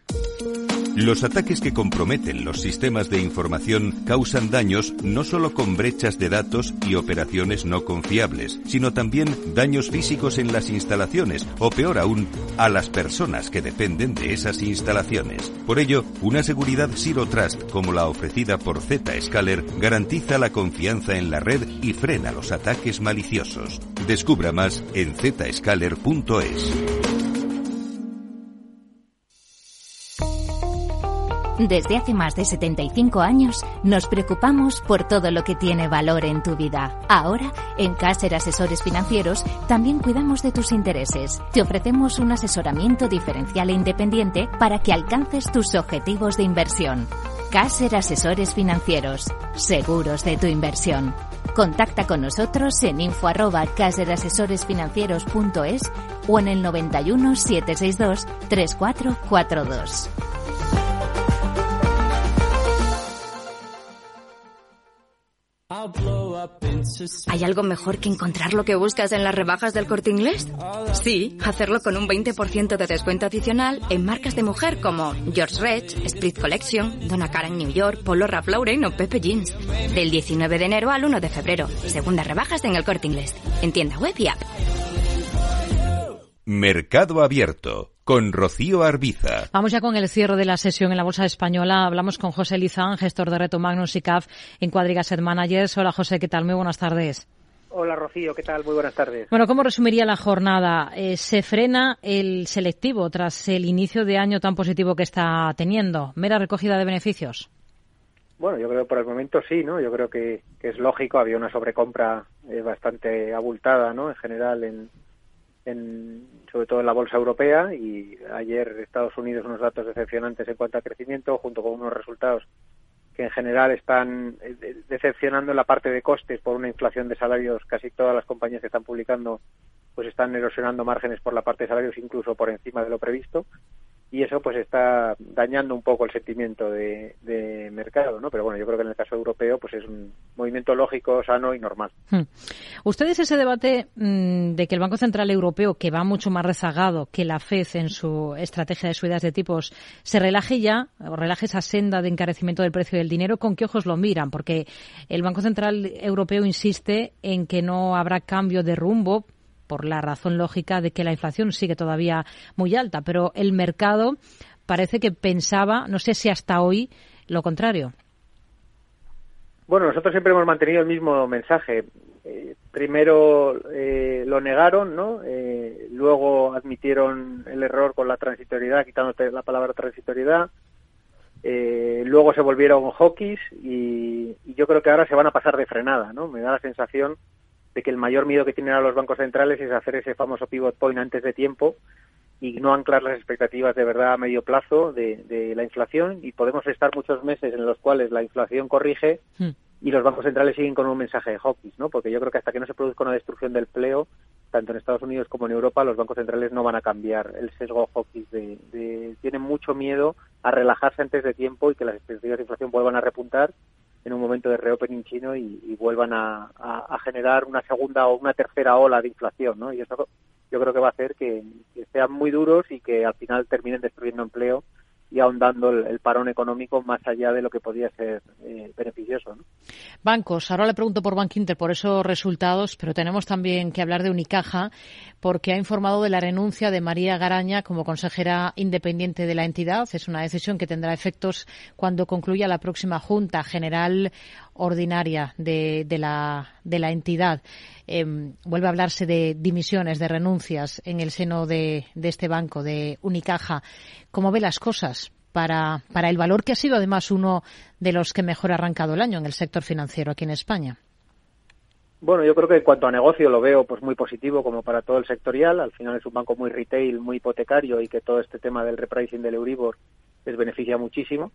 Los ataques que comprometen los sistemas de información causan daños no solo con brechas de datos y operaciones no confiables, sino también daños físicos en las instalaciones o peor aún, a las personas que dependen de esas instalaciones. Por ello, una seguridad Zero Trust como la ofrecida por Zscaler garantiza la confianza en la red y frena los ataques maliciosos. Descubra más en zscaler.es. Desde hace más de 75 años nos preocupamos por todo lo que tiene valor en tu vida. Ahora, en Caser Asesores Financieros, también cuidamos de tus intereses. Te ofrecemos un asesoramiento diferencial e independiente para que alcances tus objetivos de inversión. Caser Asesores Financieros, seguros de tu inversión. Contacta con nosotros en info arroba caserasesoresfinancieros.es o en el 91 762 3442. ¿Hay algo mejor que encontrar lo que buscas en las rebajas del corte inglés? Sí, hacerlo con un 20% de descuento adicional en marcas de mujer como George Red, Split Collection, Donna Karan New York, Polo Ralph Lauren o Pepe Jeans. Del 19 de enero al 1 de febrero. Segundas rebajas en el corte inglés. En tienda web y app. Mercado Abierto con Rocío Arbiza. Vamos ya con el cierre de la sesión en la Bolsa Española. Hablamos con José Lizán, gestor de Reto Magnus y CAF en Cuadriga Asset Managers. Hola José, ¿qué tal? Muy buenas tardes. Hola Rocío, ¿qué tal? Muy buenas tardes. Bueno, ¿cómo resumiría la jornada? Eh, ¿Se frena el selectivo tras el inicio de año tan positivo que está teniendo? ¿Mera recogida de beneficios? Bueno, yo creo que por el momento sí, ¿no? Yo creo que, que es lógico, había una sobrecompra eh, bastante abultada, ¿no? En general en, en, sobre todo en la bolsa europea y ayer Estados Unidos unos datos decepcionantes en cuanto a crecimiento junto con unos resultados que en general están eh, decepcionando en la parte de costes por una inflación de salarios. Casi todas las compañías que están publicando pues están erosionando márgenes por la parte de salarios incluso por encima de lo previsto y eso pues está dañando un poco el sentimiento de, mercado, ¿no? Pero bueno, yo creo que en el caso europeo pues es un movimiento lógico, sano y normal. Hmm. Ustedes ese debate mm, de que el Banco Central Europeo, que va mucho más rezagado que la FED en su estrategia de subidas de tipos, se relaje ya, o relaje esa senda de encarecimiento del precio del dinero, ¿con qué ojos lo miran? Porque el Banco Central Europeo insiste en que no habrá cambio de rumbo por la razón lógica de que la inflación sigue todavía muy alta, pero el mercado parece que pensaba, no sé si hasta hoy, lo contrario. Bueno, nosotros siempre hemos mantenido el mismo mensaje. Eh, primero eh, lo negaron, ¿no? Eh, luego admitieron el error con la transitoriedad, quitando la palabra transitoriedad. luego se volvieron hockeys y, y, yo creo que ahora se van a pasar de frenada, ¿no? Me da la sensación de que el mayor miedo que tienen a los bancos centrales es hacer ese famoso pivot point antes de tiempo y no anclar las expectativas de verdad a medio plazo de, la inflación y podemos estar muchos meses en los cuales la inflación corrige hmm. y los bancos centrales siguen con un mensaje de hawkish, ¿no? Porque yo creo que hasta que no se produzca una destrucción del empleo, tanto en Estados Unidos como en Europa, los bancos centrales no van a cambiar el sesgo hawkish de, tienen mucho miedo a relajarse antes de tiempo y que las expectativas de inflación vuelvan a repuntar en un momento de reopening chino y, vuelvan a, generar una segunda o una tercera ola de inflación, ¿no? Y eso yo creo que va a hacer que, sean muy duros y que al final terminen destruyendo empleo y ahondando el, parón económico más allá de lo que podía ser eh, beneficioso. Bancos, ahora le pregunto por Bank Inter por esos resultados, pero tenemos también que hablar de Unicaja, porque ha informado de la renuncia de María Garaña como consejera independiente de la entidad. Es una decisión que tendrá efectos cuando concluya la próxima Junta General Ordinaria de, la, de la entidad. Em, vuelve a hablarse de dimisiones, de renuncias en el seno de, de este banco, de Unicaja. ¿Cómo ve las cosas? Para, para el valor que ha sido además uno de los que mejor ha arrancado el año en el sector financiero aquí en España. Bueno, yo creo que en cuanto a negocio lo veo pues muy positivo como para todo el sectorial. Al final es un banco muy retail, muy hipotecario y que todo este tema del repricing del Euribor les beneficia muchísimo.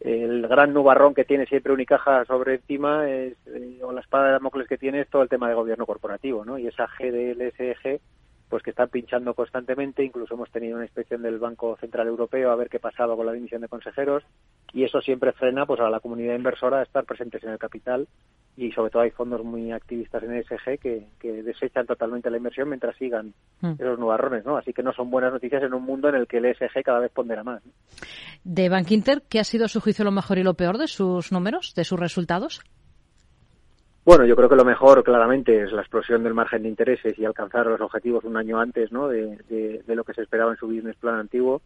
El gran nubarrón que tiene siempre Unicaja sobre encima es, eh, o la espada de Damocles que tiene es todo el tema de gobierno corporativo, ¿no? Y esa GDLSG pues que están pinchando constantemente. Incluso hemos tenido una inspección del Banco Central Europeo a ver qué pasaba con la dimisión de consejeros y eso siempre frena pues a la comunidad inversora a estar presentes en el capital y sobre todo hay fondos muy activistas en ESG que, que desechan totalmente la inversión mientras sigan mm. esos nubarrones, ¿no? Así que no son buenas noticias en un mundo en el que el ESG cada vez pondera más. De Bank Inter, ¿qué ha sido a su juicio lo mejor y lo peor de sus números, de sus resultados? Bueno, yo creo que lo mejor claramente es la explosión del margen de intereses y alcanzar los objetivos un año antes ¿no? de, lo que se esperaba en su business plan antiguo.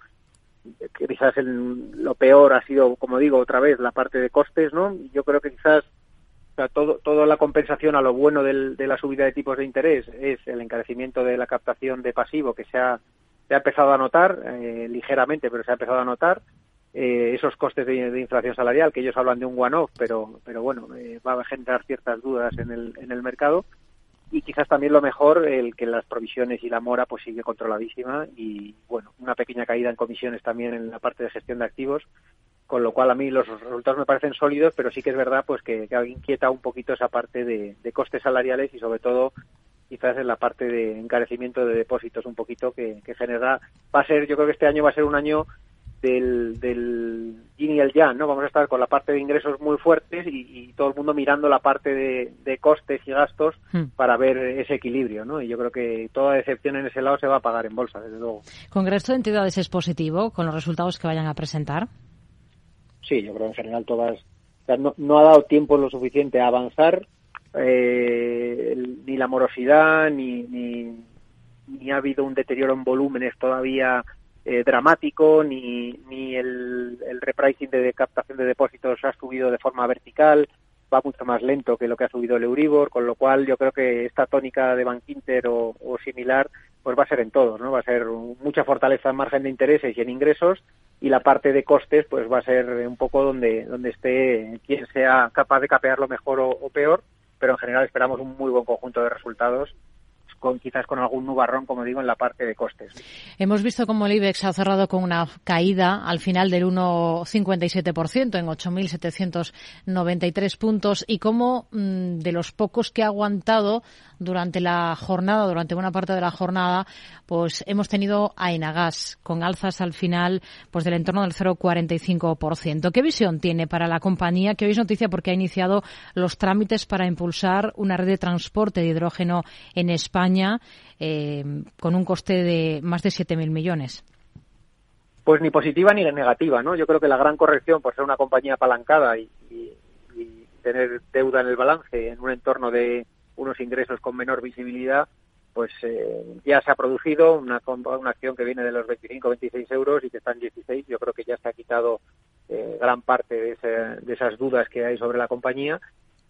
Quizás lo peor ha sido, como digo, otra vez la parte de costes, ¿no? Yo creo que quizás todo, toda la compensación a lo bueno del, de la subida de tipos de interés es el encarecimiento de la captación de pasivo que se ha, se ha empezado a notar eh, ligeramente, pero se ha empezado a notar. Eh, esos costes de, inflación salarial, que ellos hablan de un one-off, pero, pero bueno, eh, va a generar ciertas dudas en el, en el mercado. Y quizás también lo mejor, el que las provisiones y la mora pues sigue controladísima y, bueno, una pequeña caída en comisiones también en la parte de gestión de activos, con lo cual a mí los resultados me parecen sólidos, pero sí que es verdad pues que, inquieta un poquito esa parte de, de, costes salariales y sobre todo quizás en la parte de encarecimiento de depósitos un poquito que, que genera va a ser yo creo que este año va a ser un año del, del yin y el yang, ¿no? Vamos a estar con la parte de ingresos muy fuertes y, todo el mundo mirando la parte de, costes y gastos hmm. para ver ese equilibrio, ¿no? Y yo creo que toda decepción en ese lado se va a pagar en bolsa, desde luego. ¿Con el resto de entidades es positivo con los resultados que vayan a presentar? Sí, yo creo que en general todas. no, ha dado tiempo lo suficiente a avanzar, eh, ni la morosidad, ni, ni, ni ha habido un deterioro en volúmenes todavía eh, dramático, ni, ni el, el repricing de captación de depósitos ha subido de forma vertical, va mucho más lento que lo que ha subido el Euribor, con lo cual yo creo que esta tónica de Bank Inter o, o similar pues va a ser en todos, ¿no? Va a ser mucha fortaleza en margen de intereses y en ingresos y la parte de costes pues va a ser un poco donde donde esté quien sea capaz de capearlo mejor o peor, pero en general esperamos un muy buen conjunto de resultados con quizás con algún nubarrón, como digo, en la parte de costes. Hemos visto cómo el IBEX ha cerrado con una caída al final del 1,57% en 8.793 puntos y cómo mm, de los pocos que ha aguantado durante la jornada, durante buena parte de la jornada, pues hemos tenido a Enagas con alzas al final pues del entorno del 0,45%. ¿Qué visión tiene para la compañía que hoy noticia porque ha iniciado los trámites para impulsar una red de transporte de hidrógeno en España eh, con un coste de más de 7.000 millones? Pues ni positiva ni negativa, ¿no? Yo creo que la gran corrección por ser una compañía apalancada y tener deuda en el balance en un entorno de unos ingresos con menor visibilidad, pues eh, ya se ha producido una, una acción que viene de los 25-26 euros y que está en 16. Yo creo que ya se ha quitado eh, gran parte de, de esas dudas que hay sobre la compañía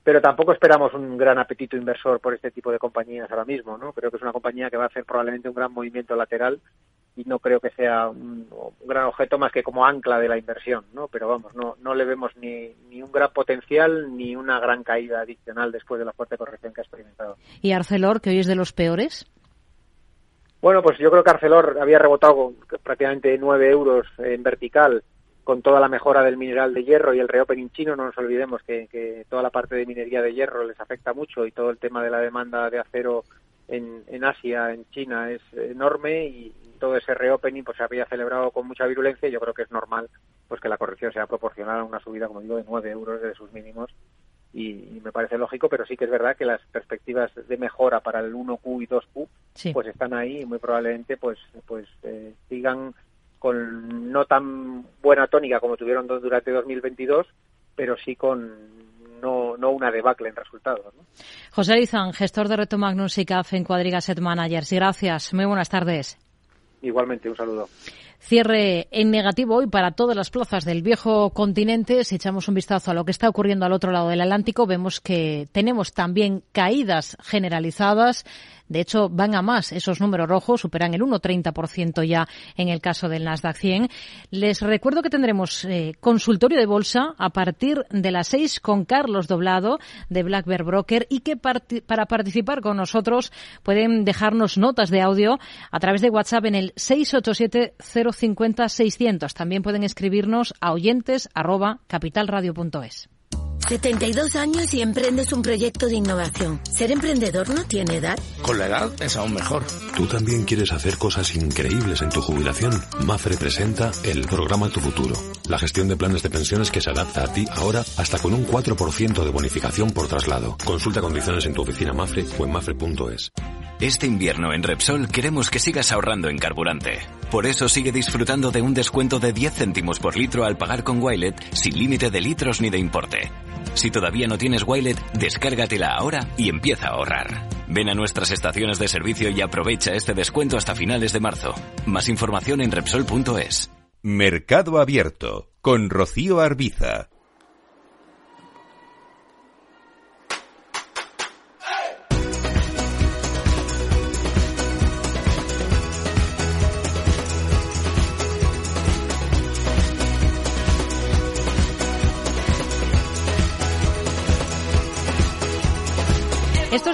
pero tampoco esperamos un gran apetito inversor por este tipo de compañías ahora mismo, ¿no? Creo que es una compañía que va a hacer probablemente un gran movimiento lateral y no creo que sea un, gran objeto más que como ancla de la inversión, ¿no? Pero vamos, no, no le vemos ni, ni un gran potencial ni una gran caída adicional después de la fuerte corrección que ha experimentado. ¿Y Arcelor, que hoy es de los peores? Bueno, pues yo creo que Arcelor había rebotado prácticamente 9 euros en vertical con toda la mejora del mineral de hierro y el reopening chino, no nos olvidemos que, que toda la parte de minería de hierro les afecta mucho y todo el tema de la demanda de acero en, en Asia, en China, es enorme y, todo ese reopening pues se había celebrado con mucha virulencia y yo creo que es normal pues que la corrección sea proporcional a una subida, como digo, de 9 euros de sus mínimos. Y, me parece lógico, pero sí que es verdad que las perspectivas de mejora para el 1Q y 2Q pues están ahí y muy probablemente pues pues eh, sigan con no tan buena tónica como tuvieron durante 2022, pero sí con no, no una debacle en resultados. José Lizán, gestor de Reto Magnus y CAF en Cuadriga Set Managers. Gracias. Muy buenas tardes. Igualmente, un saludo. Cierre en negativo hoy para todas las plazas del viejo continente. Si echamos un vistazo a lo que está ocurriendo al otro lado del Atlántico, vemos que tenemos también caídas generalizadas de hecho, van a más. Esos números rojos superan el 1,30% ya en el caso del Nasdaq 100. Les recuerdo que tendremos eh, consultorio de bolsa a partir de las 6 con Carlos Doblado de Black Bear Broker y que para participar con nosotros pueden dejarnos notas de audio a través de WhatsApp en el 687 050 600. También pueden escribirnos a oyentes arroba capitalradio.es. 72 años y emprendes un proyecto de innovación. ¿Ser emprendedor no tiene edad? Con la edad es aún mejor. ¿Tú también quieres hacer cosas increíbles en tu jubilación? Mafre presenta el programa Tu Futuro. La gestión de planes de pensiones que se adapta a ti ahora hasta con un 4% de bonificación por traslado. Consulta condiciones en tu oficina Mafre o en mafre.es. Este invierno en Repsol queremos que sigas ahorrando en carburante. Por eso sigue disfrutando de un descuento de 10 céntimos por litro al pagar con Wilet sin límite de litros ni de importe. Si todavía no tienes Wilet, descárgatela ahora y empieza a ahorrar. Ven a nuestras estaciones de servicio y aprovecha este descuento hasta finales de marzo. Más información en Repsol.es. Mercado Abierto con Rocío Arbiza.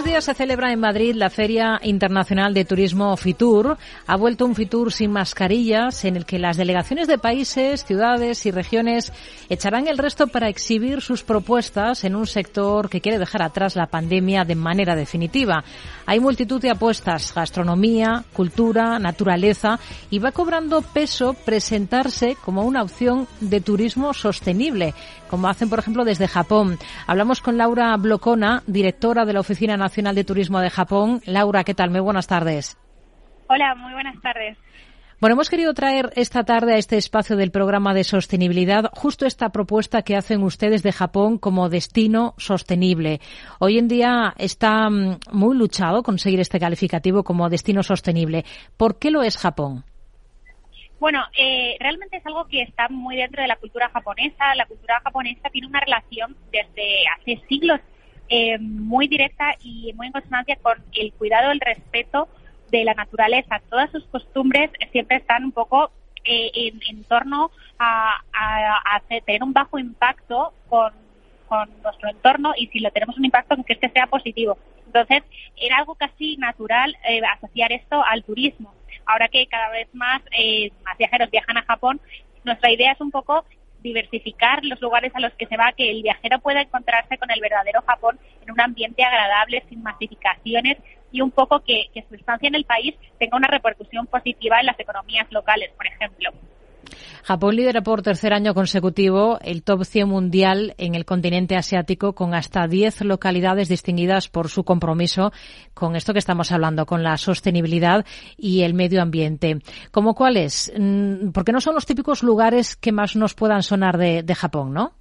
Días se celebra en Madrid la Feria Internacional de Turismo Fitur. Ha vuelto un Fitur sin mascarillas en el que las delegaciones de países, ciudades y regiones echarán el resto para exhibir sus propuestas en un sector que quiere dejar atrás la pandemia de manera definitiva. Hay multitud de apuestas, gastronomía, cultura, naturaleza y va cobrando peso presentarse como una opción de turismo sostenible, como hacen por ejemplo desde Japón. Hablamos con Laura Blocona, directora de la Oficina Nacional de Turismo de Japón. Laura, ¿qué tal? Muy buenas tardes. Hola, muy buenas tardes. Bueno, hemos querido traer esta tarde a este espacio del programa de sostenibilidad justo esta propuesta que hacen ustedes de Japón como destino sostenible. Hoy en día está mm, muy luchado conseguir este calificativo como destino sostenible. ¿Por qué lo es Japón? Bueno, eh, realmente es algo que está muy dentro de la cultura japonesa. La cultura japonesa tiene una relación desde hace siglos eh, muy directa y muy en consonancia con el cuidado, el respeto de la naturaleza. Todas sus costumbres siempre están un poco eh, en, torno a, tener un bajo impacto con, nuestro entorno y si lo tenemos un impacto, que este sea positivo. Entonces, era algo casi natural eh, asociar esto al turismo. Ahora que cada vez más, más viajeros viajan a Japón, nuestra idea es un poco diversificar los lugares a los que se va, que el viajero pueda encontrarse con el verdadero Japón en un ambiente agradable, sin masificaciones y un poco que, que su estancia en el país tenga una repercusión positiva en las economías locales, por ejemplo. Japón lidera por tercer año consecutivo el top 100 mundial en el continente asiático con hasta 10 localidades distinguidas por su compromiso con esto que estamos hablando, con la sostenibilidad y el medio ambiente. ¿Cómo cuáles? Mm, porque no son los típicos lugares que más nos puedan sonar de, Japón, ¿no?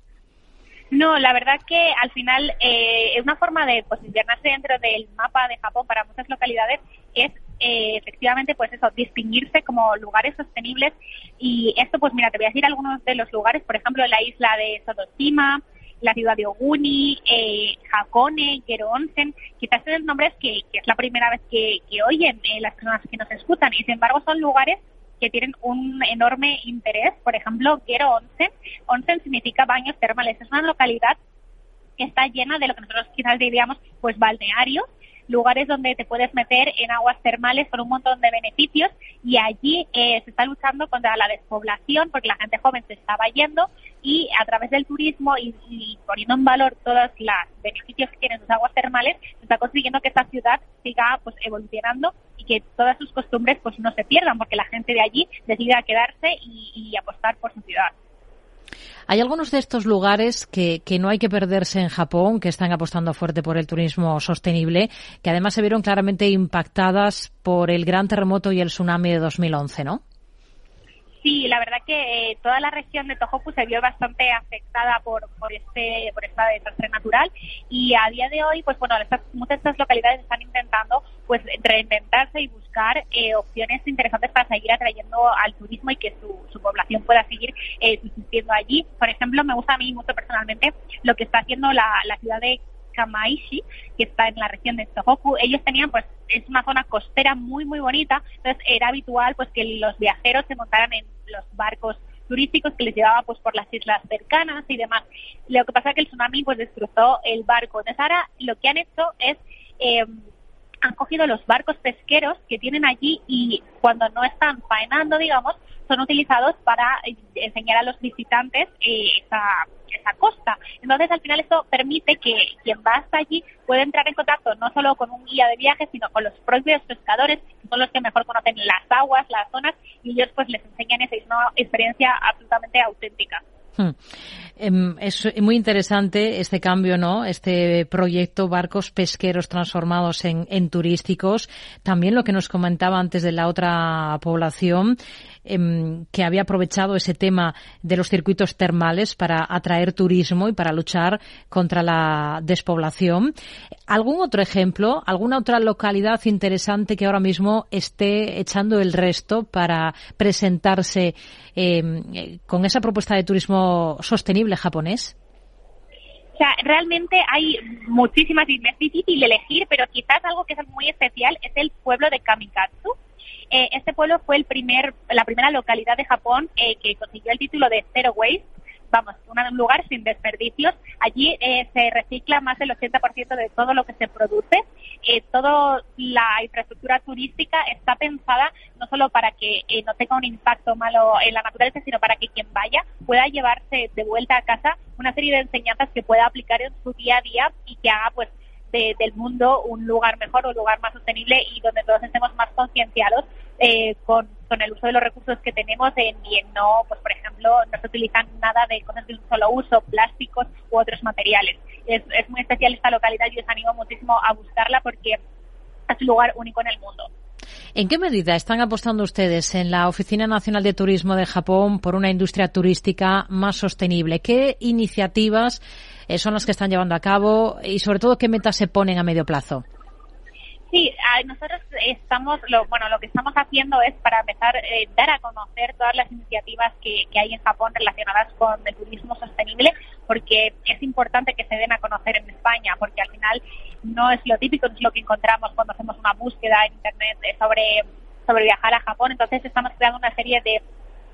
No, la verdad que al final eh, una forma de posicionarse dentro del mapa de Japón para muchas localidades es eh, efectivamente, pues eso, distinguirse como lugares sostenibles. Y esto, pues mira, te voy a decir algunos de los lugares, por ejemplo, la isla de Sotoshima, la ciudad de Oguni, eh, Hakone, Gero Onsen, quizás son nombres que, es la primera vez que, oyen eh, las personas que nos escuchan. Y sin embargo son lugares que tienen un enorme interés. Por ejemplo, Gero Onsen, Onsen significa baños termales, es una localidad que está llena de lo que nosotros quizás diríamos pues balnearios lugares donde te puedes meter en aguas termales con un montón de beneficios y allí eh, se está luchando contra la despoblación porque la gente joven se estaba yendo y a través del turismo y, poniendo en valor todos los beneficios que tienen sus aguas termales se está consiguiendo que esta ciudad siga pues evolucionando y que todas sus costumbres pues no se pierdan porque la gente de allí decida quedarse y apostar por su ciudad. Hay algunos de estos lugares que, que, no hay que perderse en Japón, que están apostando fuerte por el turismo sostenible, que además se vieron claramente impactadas por el gran terremoto y el tsunami de 2011, ¿no? Sí, la verdad que eh, toda la región de Tohoku se vio bastante afectada por, por este por esta desastre natural y a día de hoy, pues bueno, muchas de estas localidades están intentando pues reinventarse y buscar eh, opciones interesantes para seguir atrayendo al turismo y que su, su población pueda seguir eh, subsistiendo allí. Por ejemplo, me gusta a mí mucho personalmente lo que está haciendo la, la ciudad de Kamaishi, que está en la región de Tohoku, ellos tenían pues es una zona costera muy muy bonita, entonces era habitual pues que los viajeros se montaran en los barcos turísticos que les llevaba pues por las islas cercanas y demás. Lo que pasa es que el tsunami pues destrozó el barco. Entonces ahora lo que han hecho es eh, han cogido los barcos pesqueros que tienen allí y cuando no están faenando, digamos, son utilizados para enseñar a los visitantes eh, esa, esa costa. Entonces, al final, esto permite que quien va hasta allí pueda entrar en contacto no solo con un guía de viajes, sino con los propios pescadores, que son los que mejor conocen las aguas, las zonas, y ellos pues les enseñan esa experiencia absolutamente auténtica. Hmm. Em, es muy interesante este cambio, ¿no? Este proyecto barcos pesqueros transformados en turísticos. También lo que nos comentaba antes de la otra población, Em, que había aprovechado ese tema de los circuitos termales para atraer turismo y para luchar contra la despoblación. ¿Algún otro ejemplo, alguna otra localidad interesante que ahora mismo esté echando el resto para presentarse em, con esa propuesta de turismo sostenible japonés? O sea, realmente hay muchísimas es difícil elegir, pero quizás algo que es muy especial es el pueblo de Kamikatsu, eh, este pueblo fue el primer, la primera localidad de Japón eh, que consiguió el título de Zero Waste. Vamos, un lugar sin desperdicios. Allí eh, se recicla más del 80% de todo lo que se produce. toda la infraestructura turística está pensada no solo para que no tenga un impacto malo en la naturaleza, sino para que quien vaya pueda llevarse de vuelta a casa una serie de enseñanzas que pueda aplicar en su día a día y que haga pues del mundo un lugar mejor, un lugar más sostenible y donde todos estemos más concienciados eh, con, el uso de los recursos que tenemos en, y en no, pues por ejemplo, no se utilizan nada de cosas de un solo uso, plásticos u otros materiales. Es, es muy especial esta localidad y os animo muchísimo a buscarla porque es un lugar único en el mundo. ¿En qué medida están apostando ustedes en la Oficina Nacional de Turismo de Japón por una industria turística más sostenible? ¿Qué iniciativas eh, son las que están llevando a cabo y sobre todo qué metas se ponen a medio plazo? Sí, nosotros estamos, lo, bueno, lo que estamos haciendo es para empezar eh, dar a conocer todas las iniciativas que, que, hay en Japón relacionadas con el turismo sostenible, porque es importante que se den a conocer en España, porque al final no es lo típico, no es lo que encontramos cuando hacemos una búsqueda en Internet sobre, sobre viajar a Japón. Entonces estamos creando una serie de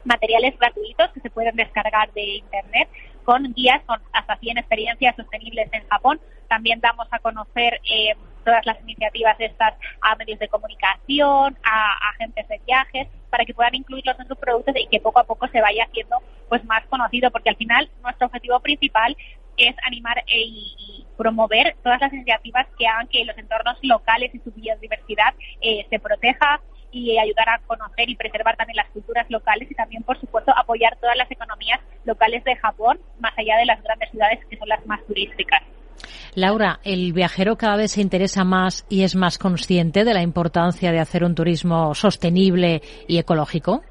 materiales gratuitos que se pueden descargar de Internet con guías con hasta 100 experiencias sostenibles en Japón. También damos a conocer eh, todas las iniciativas estas a medios de comunicación, a, agentes de viajes, para que puedan incluirlos en sus productos y que poco a poco se vaya haciendo pues más conocido, porque al final nuestro objetivo principal es animar e, y, promover todas las iniciativas que hagan que los entornos locales y su biodiversidad eh, se proteja y ayudar a conocer y preservar también las culturas locales y también, por supuesto, apoyar todas las economías locales de Japón, más allá de las grandes ciudades que son las más turísticas. Laura, ¿el viajero cada vez se interesa más y es más consciente de la importancia de hacer un turismo sostenible y ecológico?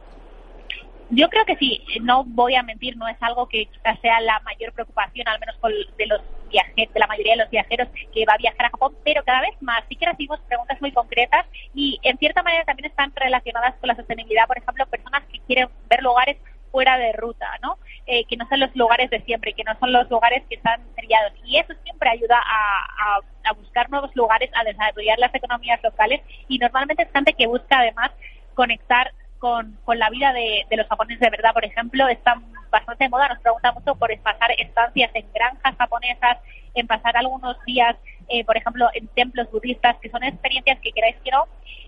Yo creo que sí, no voy a mentir, no es algo que quizás sea la mayor preocupación, al menos de los viajeros, de la mayoría de los viajeros que va a viajar a Japón, pero cada vez más sí que recibimos preguntas muy concretas y en cierta manera también están relacionadas con la sostenibilidad, por ejemplo, personas que quieren ver lugares fuera de ruta, ¿no? Eh, que no son los lugares de siempre, que no son los lugares que están trillados. Y eso siempre ayuda a, a, buscar nuevos lugares, a desarrollar las economías locales y normalmente es gente que busca además conectar con, con la vida de, los japoneses de verdad. Por ejemplo, están bastante de moda, nos pregunta mucho por pasar estancias en granjas japonesas, en pasar algunos días, eh, por ejemplo, en templos budistas, que son experiencias que queráis que no,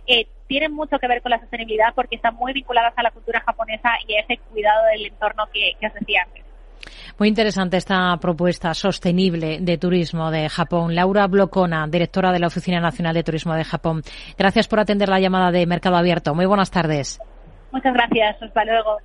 eh, tienen mucho que ver con la sostenibilidad porque están muy vinculadas a la cultura japonesa y a ese cuidado del entorno que, que os decía antes. Muy interesante esta propuesta sostenible de turismo de Japón. Laura Blocona, directora de la Oficina Nacional de Turismo de Japón. Gracias por atender la llamada de Mercado Abierto. Muy buenas tardes. Muchas gracias. Hasta luego.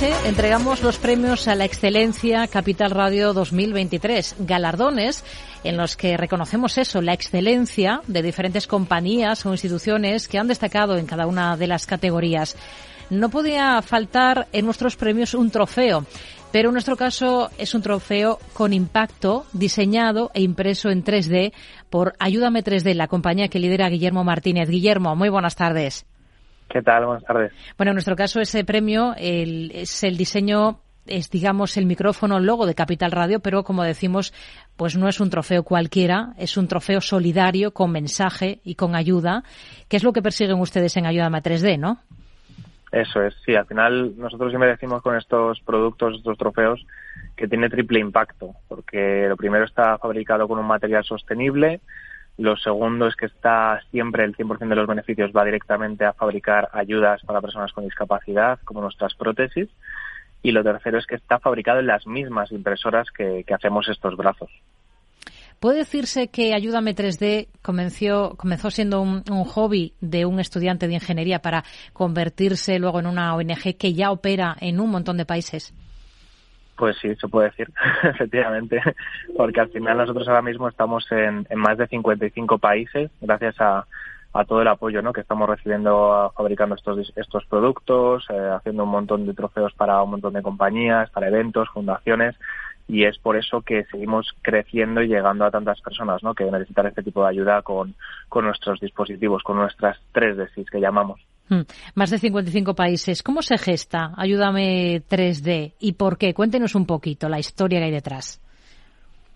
Noche entregamos los premios a la excelencia Capital Radio 2023, galardones en los que reconocemos eso, la excelencia de diferentes compañías o instituciones que han destacado en cada una de las categorías. No podía faltar en nuestros premios un trofeo. Pero en nuestro caso es un trofeo con impacto, diseñado e impreso en 3D por Ayúdame 3D, la compañía que lidera Guillermo Martínez. Guillermo, muy buenas tardes. ¿Qué tal? Buenas tardes. Bueno, en nuestro caso ese premio es el diseño es, digamos, el micrófono logo de Capital Radio, pero como decimos, pues no es un trofeo cualquiera, es un trofeo solidario con mensaje y con ayuda, que es lo que persiguen ustedes en Ayúdame 3D, ¿no? Eso es, sí, al final nosotros siempre decimos con estos productos, estos trofeos, que tiene triple impacto, porque lo primero está fabricado con un material sostenible, lo segundo es que está siempre el 100% de los beneficios va directamente a fabricar ayudas para personas con discapacidad, como nuestras prótesis, y lo tercero es que está fabricado en las mismas impresoras que, hacemos estos brazos. ¿Puede decirse que Ayúdame 3D comenzó, comenzó siendo un, hobby de un estudiante de ingeniería para convertirse luego en una ONG que ya opera en un montón de países? Pues sí, se puede decir, efectivamente, porque al final nosotros ahora mismo estamos en, más de 55 países gracias a, todo el apoyo ¿no? que estamos recibiendo fabricando estos, estos productos, eh, haciendo un montón de trofeos para un montón de compañías, para eventos, fundaciones y es por eso que seguimos creciendo y llegando a tantas personas ¿no? que necesitan este tipo de ayuda con, con nuestros dispositivos, con nuestras tres d que llamamos. Hmm. Más de 55 países. ¿Cómo se gesta Ayúdame 3D y por qué? Cuéntenos un poquito la historia que hay detrás.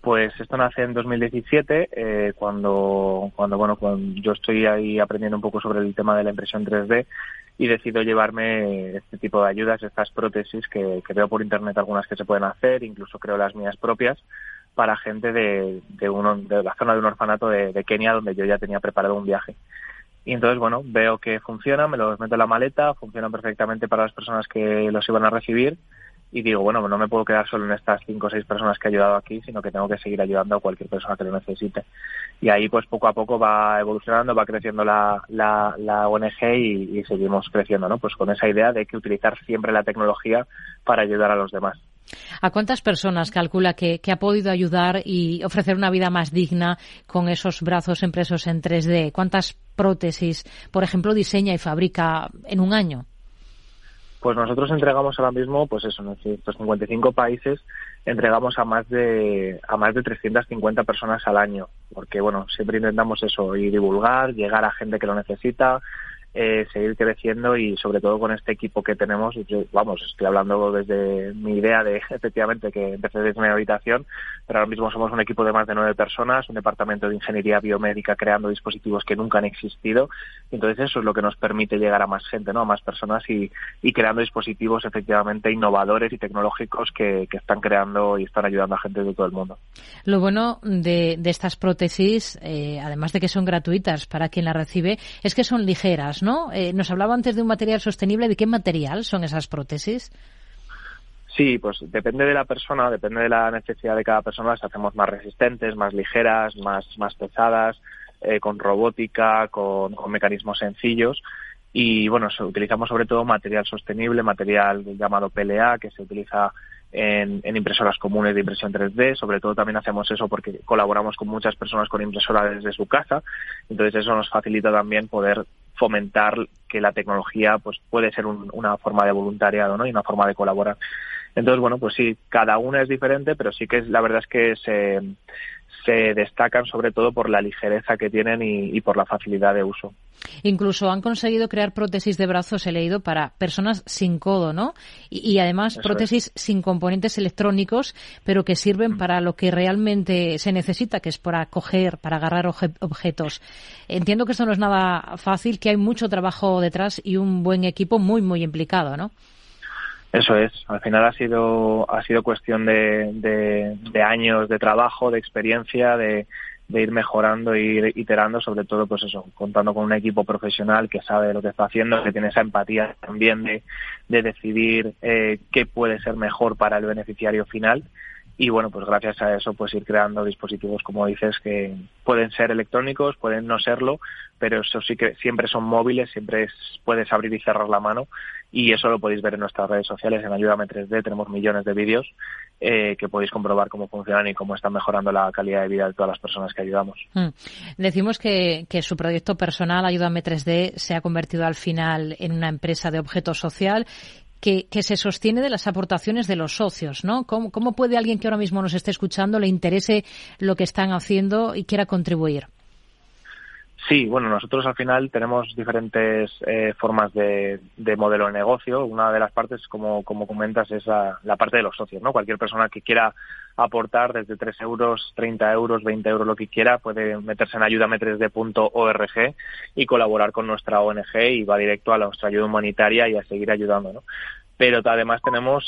Pues esto nace en 2017, eh, cuando, cuando, bueno, cuando yo estoy ahí aprendiendo un poco sobre el tema de la impresión 3D y decido llevarme este tipo de ayudas, estas prótesis que, veo por internet algunas que se pueden hacer, incluso creo las mías propias, para gente de, de, uno, de la zona de un orfanato de, Kenia donde yo ya tenía preparado un viaje. Y entonces, bueno, veo que funciona, me los meto en la maleta, funcionan perfectamente para las personas que los iban a recibir y digo, bueno, no me puedo quedar solo en estas cinco o seis personas que he ayudado aquí, sino que tengo que seguir ayudando a cualquier persona que lo necesite. Y ahí, pues poco a poco va evolucionando, va creciendo la, la, la ONG y, seguimos creciendo, ¿no? Pues con esa idea de que utilizar siempre la tecnología para ayudar a los demás. ¿A cuántas personas calcula que, que, ha podido ayudar y ofrecer una vida más digna con esos brazos impresos en 3D? ¿Cuántas prótesis, por ejemplo, diseña y fabrica en un año? Pues nosotros entregamos ahora mismo, pues eso, en 155 países, entregamos a más de a más de 350 personas al año, porque bueno, siempre intentamos eso, y divulgar, llegar a gente que lo necesita, eh, seguir creciendo y sobre todo con este equipo que tenemos, vamos, estoy hablando desde mi idea de efectivamente que empecé desde mi habitación, pero ahora mismo somos un equipo de más de nueve personas, un departamento de ingeniería biomédica creando dispositivos que nunca han existido, entonces eso es lo que nos permite llegar a más gente, ¿no? a más personas y, y creando dispositivos efectivamente innovadores y tecnológicos que, que, están creando y están ayudando a gente de todo el mundo. Lo bueno de, de estas prótesis, eh, además de que son gratuitas para quien las recibe, es que son ligeras, ¿no? Eh, nos hablaba antes de un material sostenible. ¿De qué material son esas prótesis? Sí, pues depende de la persona, depende de la necesidad de cada persona, las hacemos más resistentes, más ligeras, más, más pesadas, eh, con robótica, con, mecanismos sencillos. Y bueno, utilizamos sobre todo material sostenible, material llamado PLA, que se utiliza en, impresoras comunes de impresión 3D. Sobre todo también hacemos eso porque colaboramos con muchas personas con impresoras desde su casa. Entonces eso nos facilita también poder fomentar que la tecnología pues puede ser una forma de voluntariado ¿no? y una forma de colaborar. Entonces, bueno, pues sí, cada una es diferente, pero sí que la verdad es que se, se destacan sobre todo por la ligereza que tienen y, por la facilidad de uso. Incluso han conseguido crear prótesis de brazos, he leído, para personas sin codo, ¿no? Y, además prótesis sin componentes electrónicos, pero que sirven mm. para lo que realmente se necesita, que es para coger, para agarrar objetos. Entiendo que esto no es nada fácil, que hay mucho trabajo detrás y un buen equipo muy, muy implicado, ¿no? Eso es. Al final ha sido ha sido cuestión de, de, años de trabajo, de experiencia, de, de ir mejorando e ir iterando, sobre todo, pues eso, contando con un equipo profesional que sabe lo que está haciendo, que tiene esa empatía también de, de decidir eh, qué puede ser mejor para el beneficiario final y bueno, pues gracias a eso pues ir creando dispositivos como dices que pueden ser electrónicos, pueden no serlo, pero eso sí que siempre son móviles, siempre puedes abrir y cerrar la mano y eso lo podéis ver en nuestras redes sociales, en Ayúdame 3D tenemos millones de vídeos eh, que podéis comprobar cómo funcionan y cómo están mejorando la calidad de vida de todas las personas que ayudamos. Mm. Decimos que, que su proyecto personal Ayúdame 3D se ha convertido al final en una empresa de objeto social que, se sostiene de las aportaciones de los socios, ¿no? ¿Cómo, ¿Cómo, puede alguien que ahora mismo nos esté escuchando le interese lo que están haciendo y quiera contribuir? Sí, bueno, nosotros al final tenemos diferentes eh, formas de, de, modelo de negocio. Una de las partes, como, como comentas, es la, la, parte de los socios, ¿no? Cualquier persona que quiera aportar desde 3 euros, 30 euros, 20 euros, lo que quiera, puede meterse en ayudame3d.org y colaborar con nuestra ONG y va directo a nuestra ayuda humanitaria y a seguir ayudando, ¿no? Pero además tenemos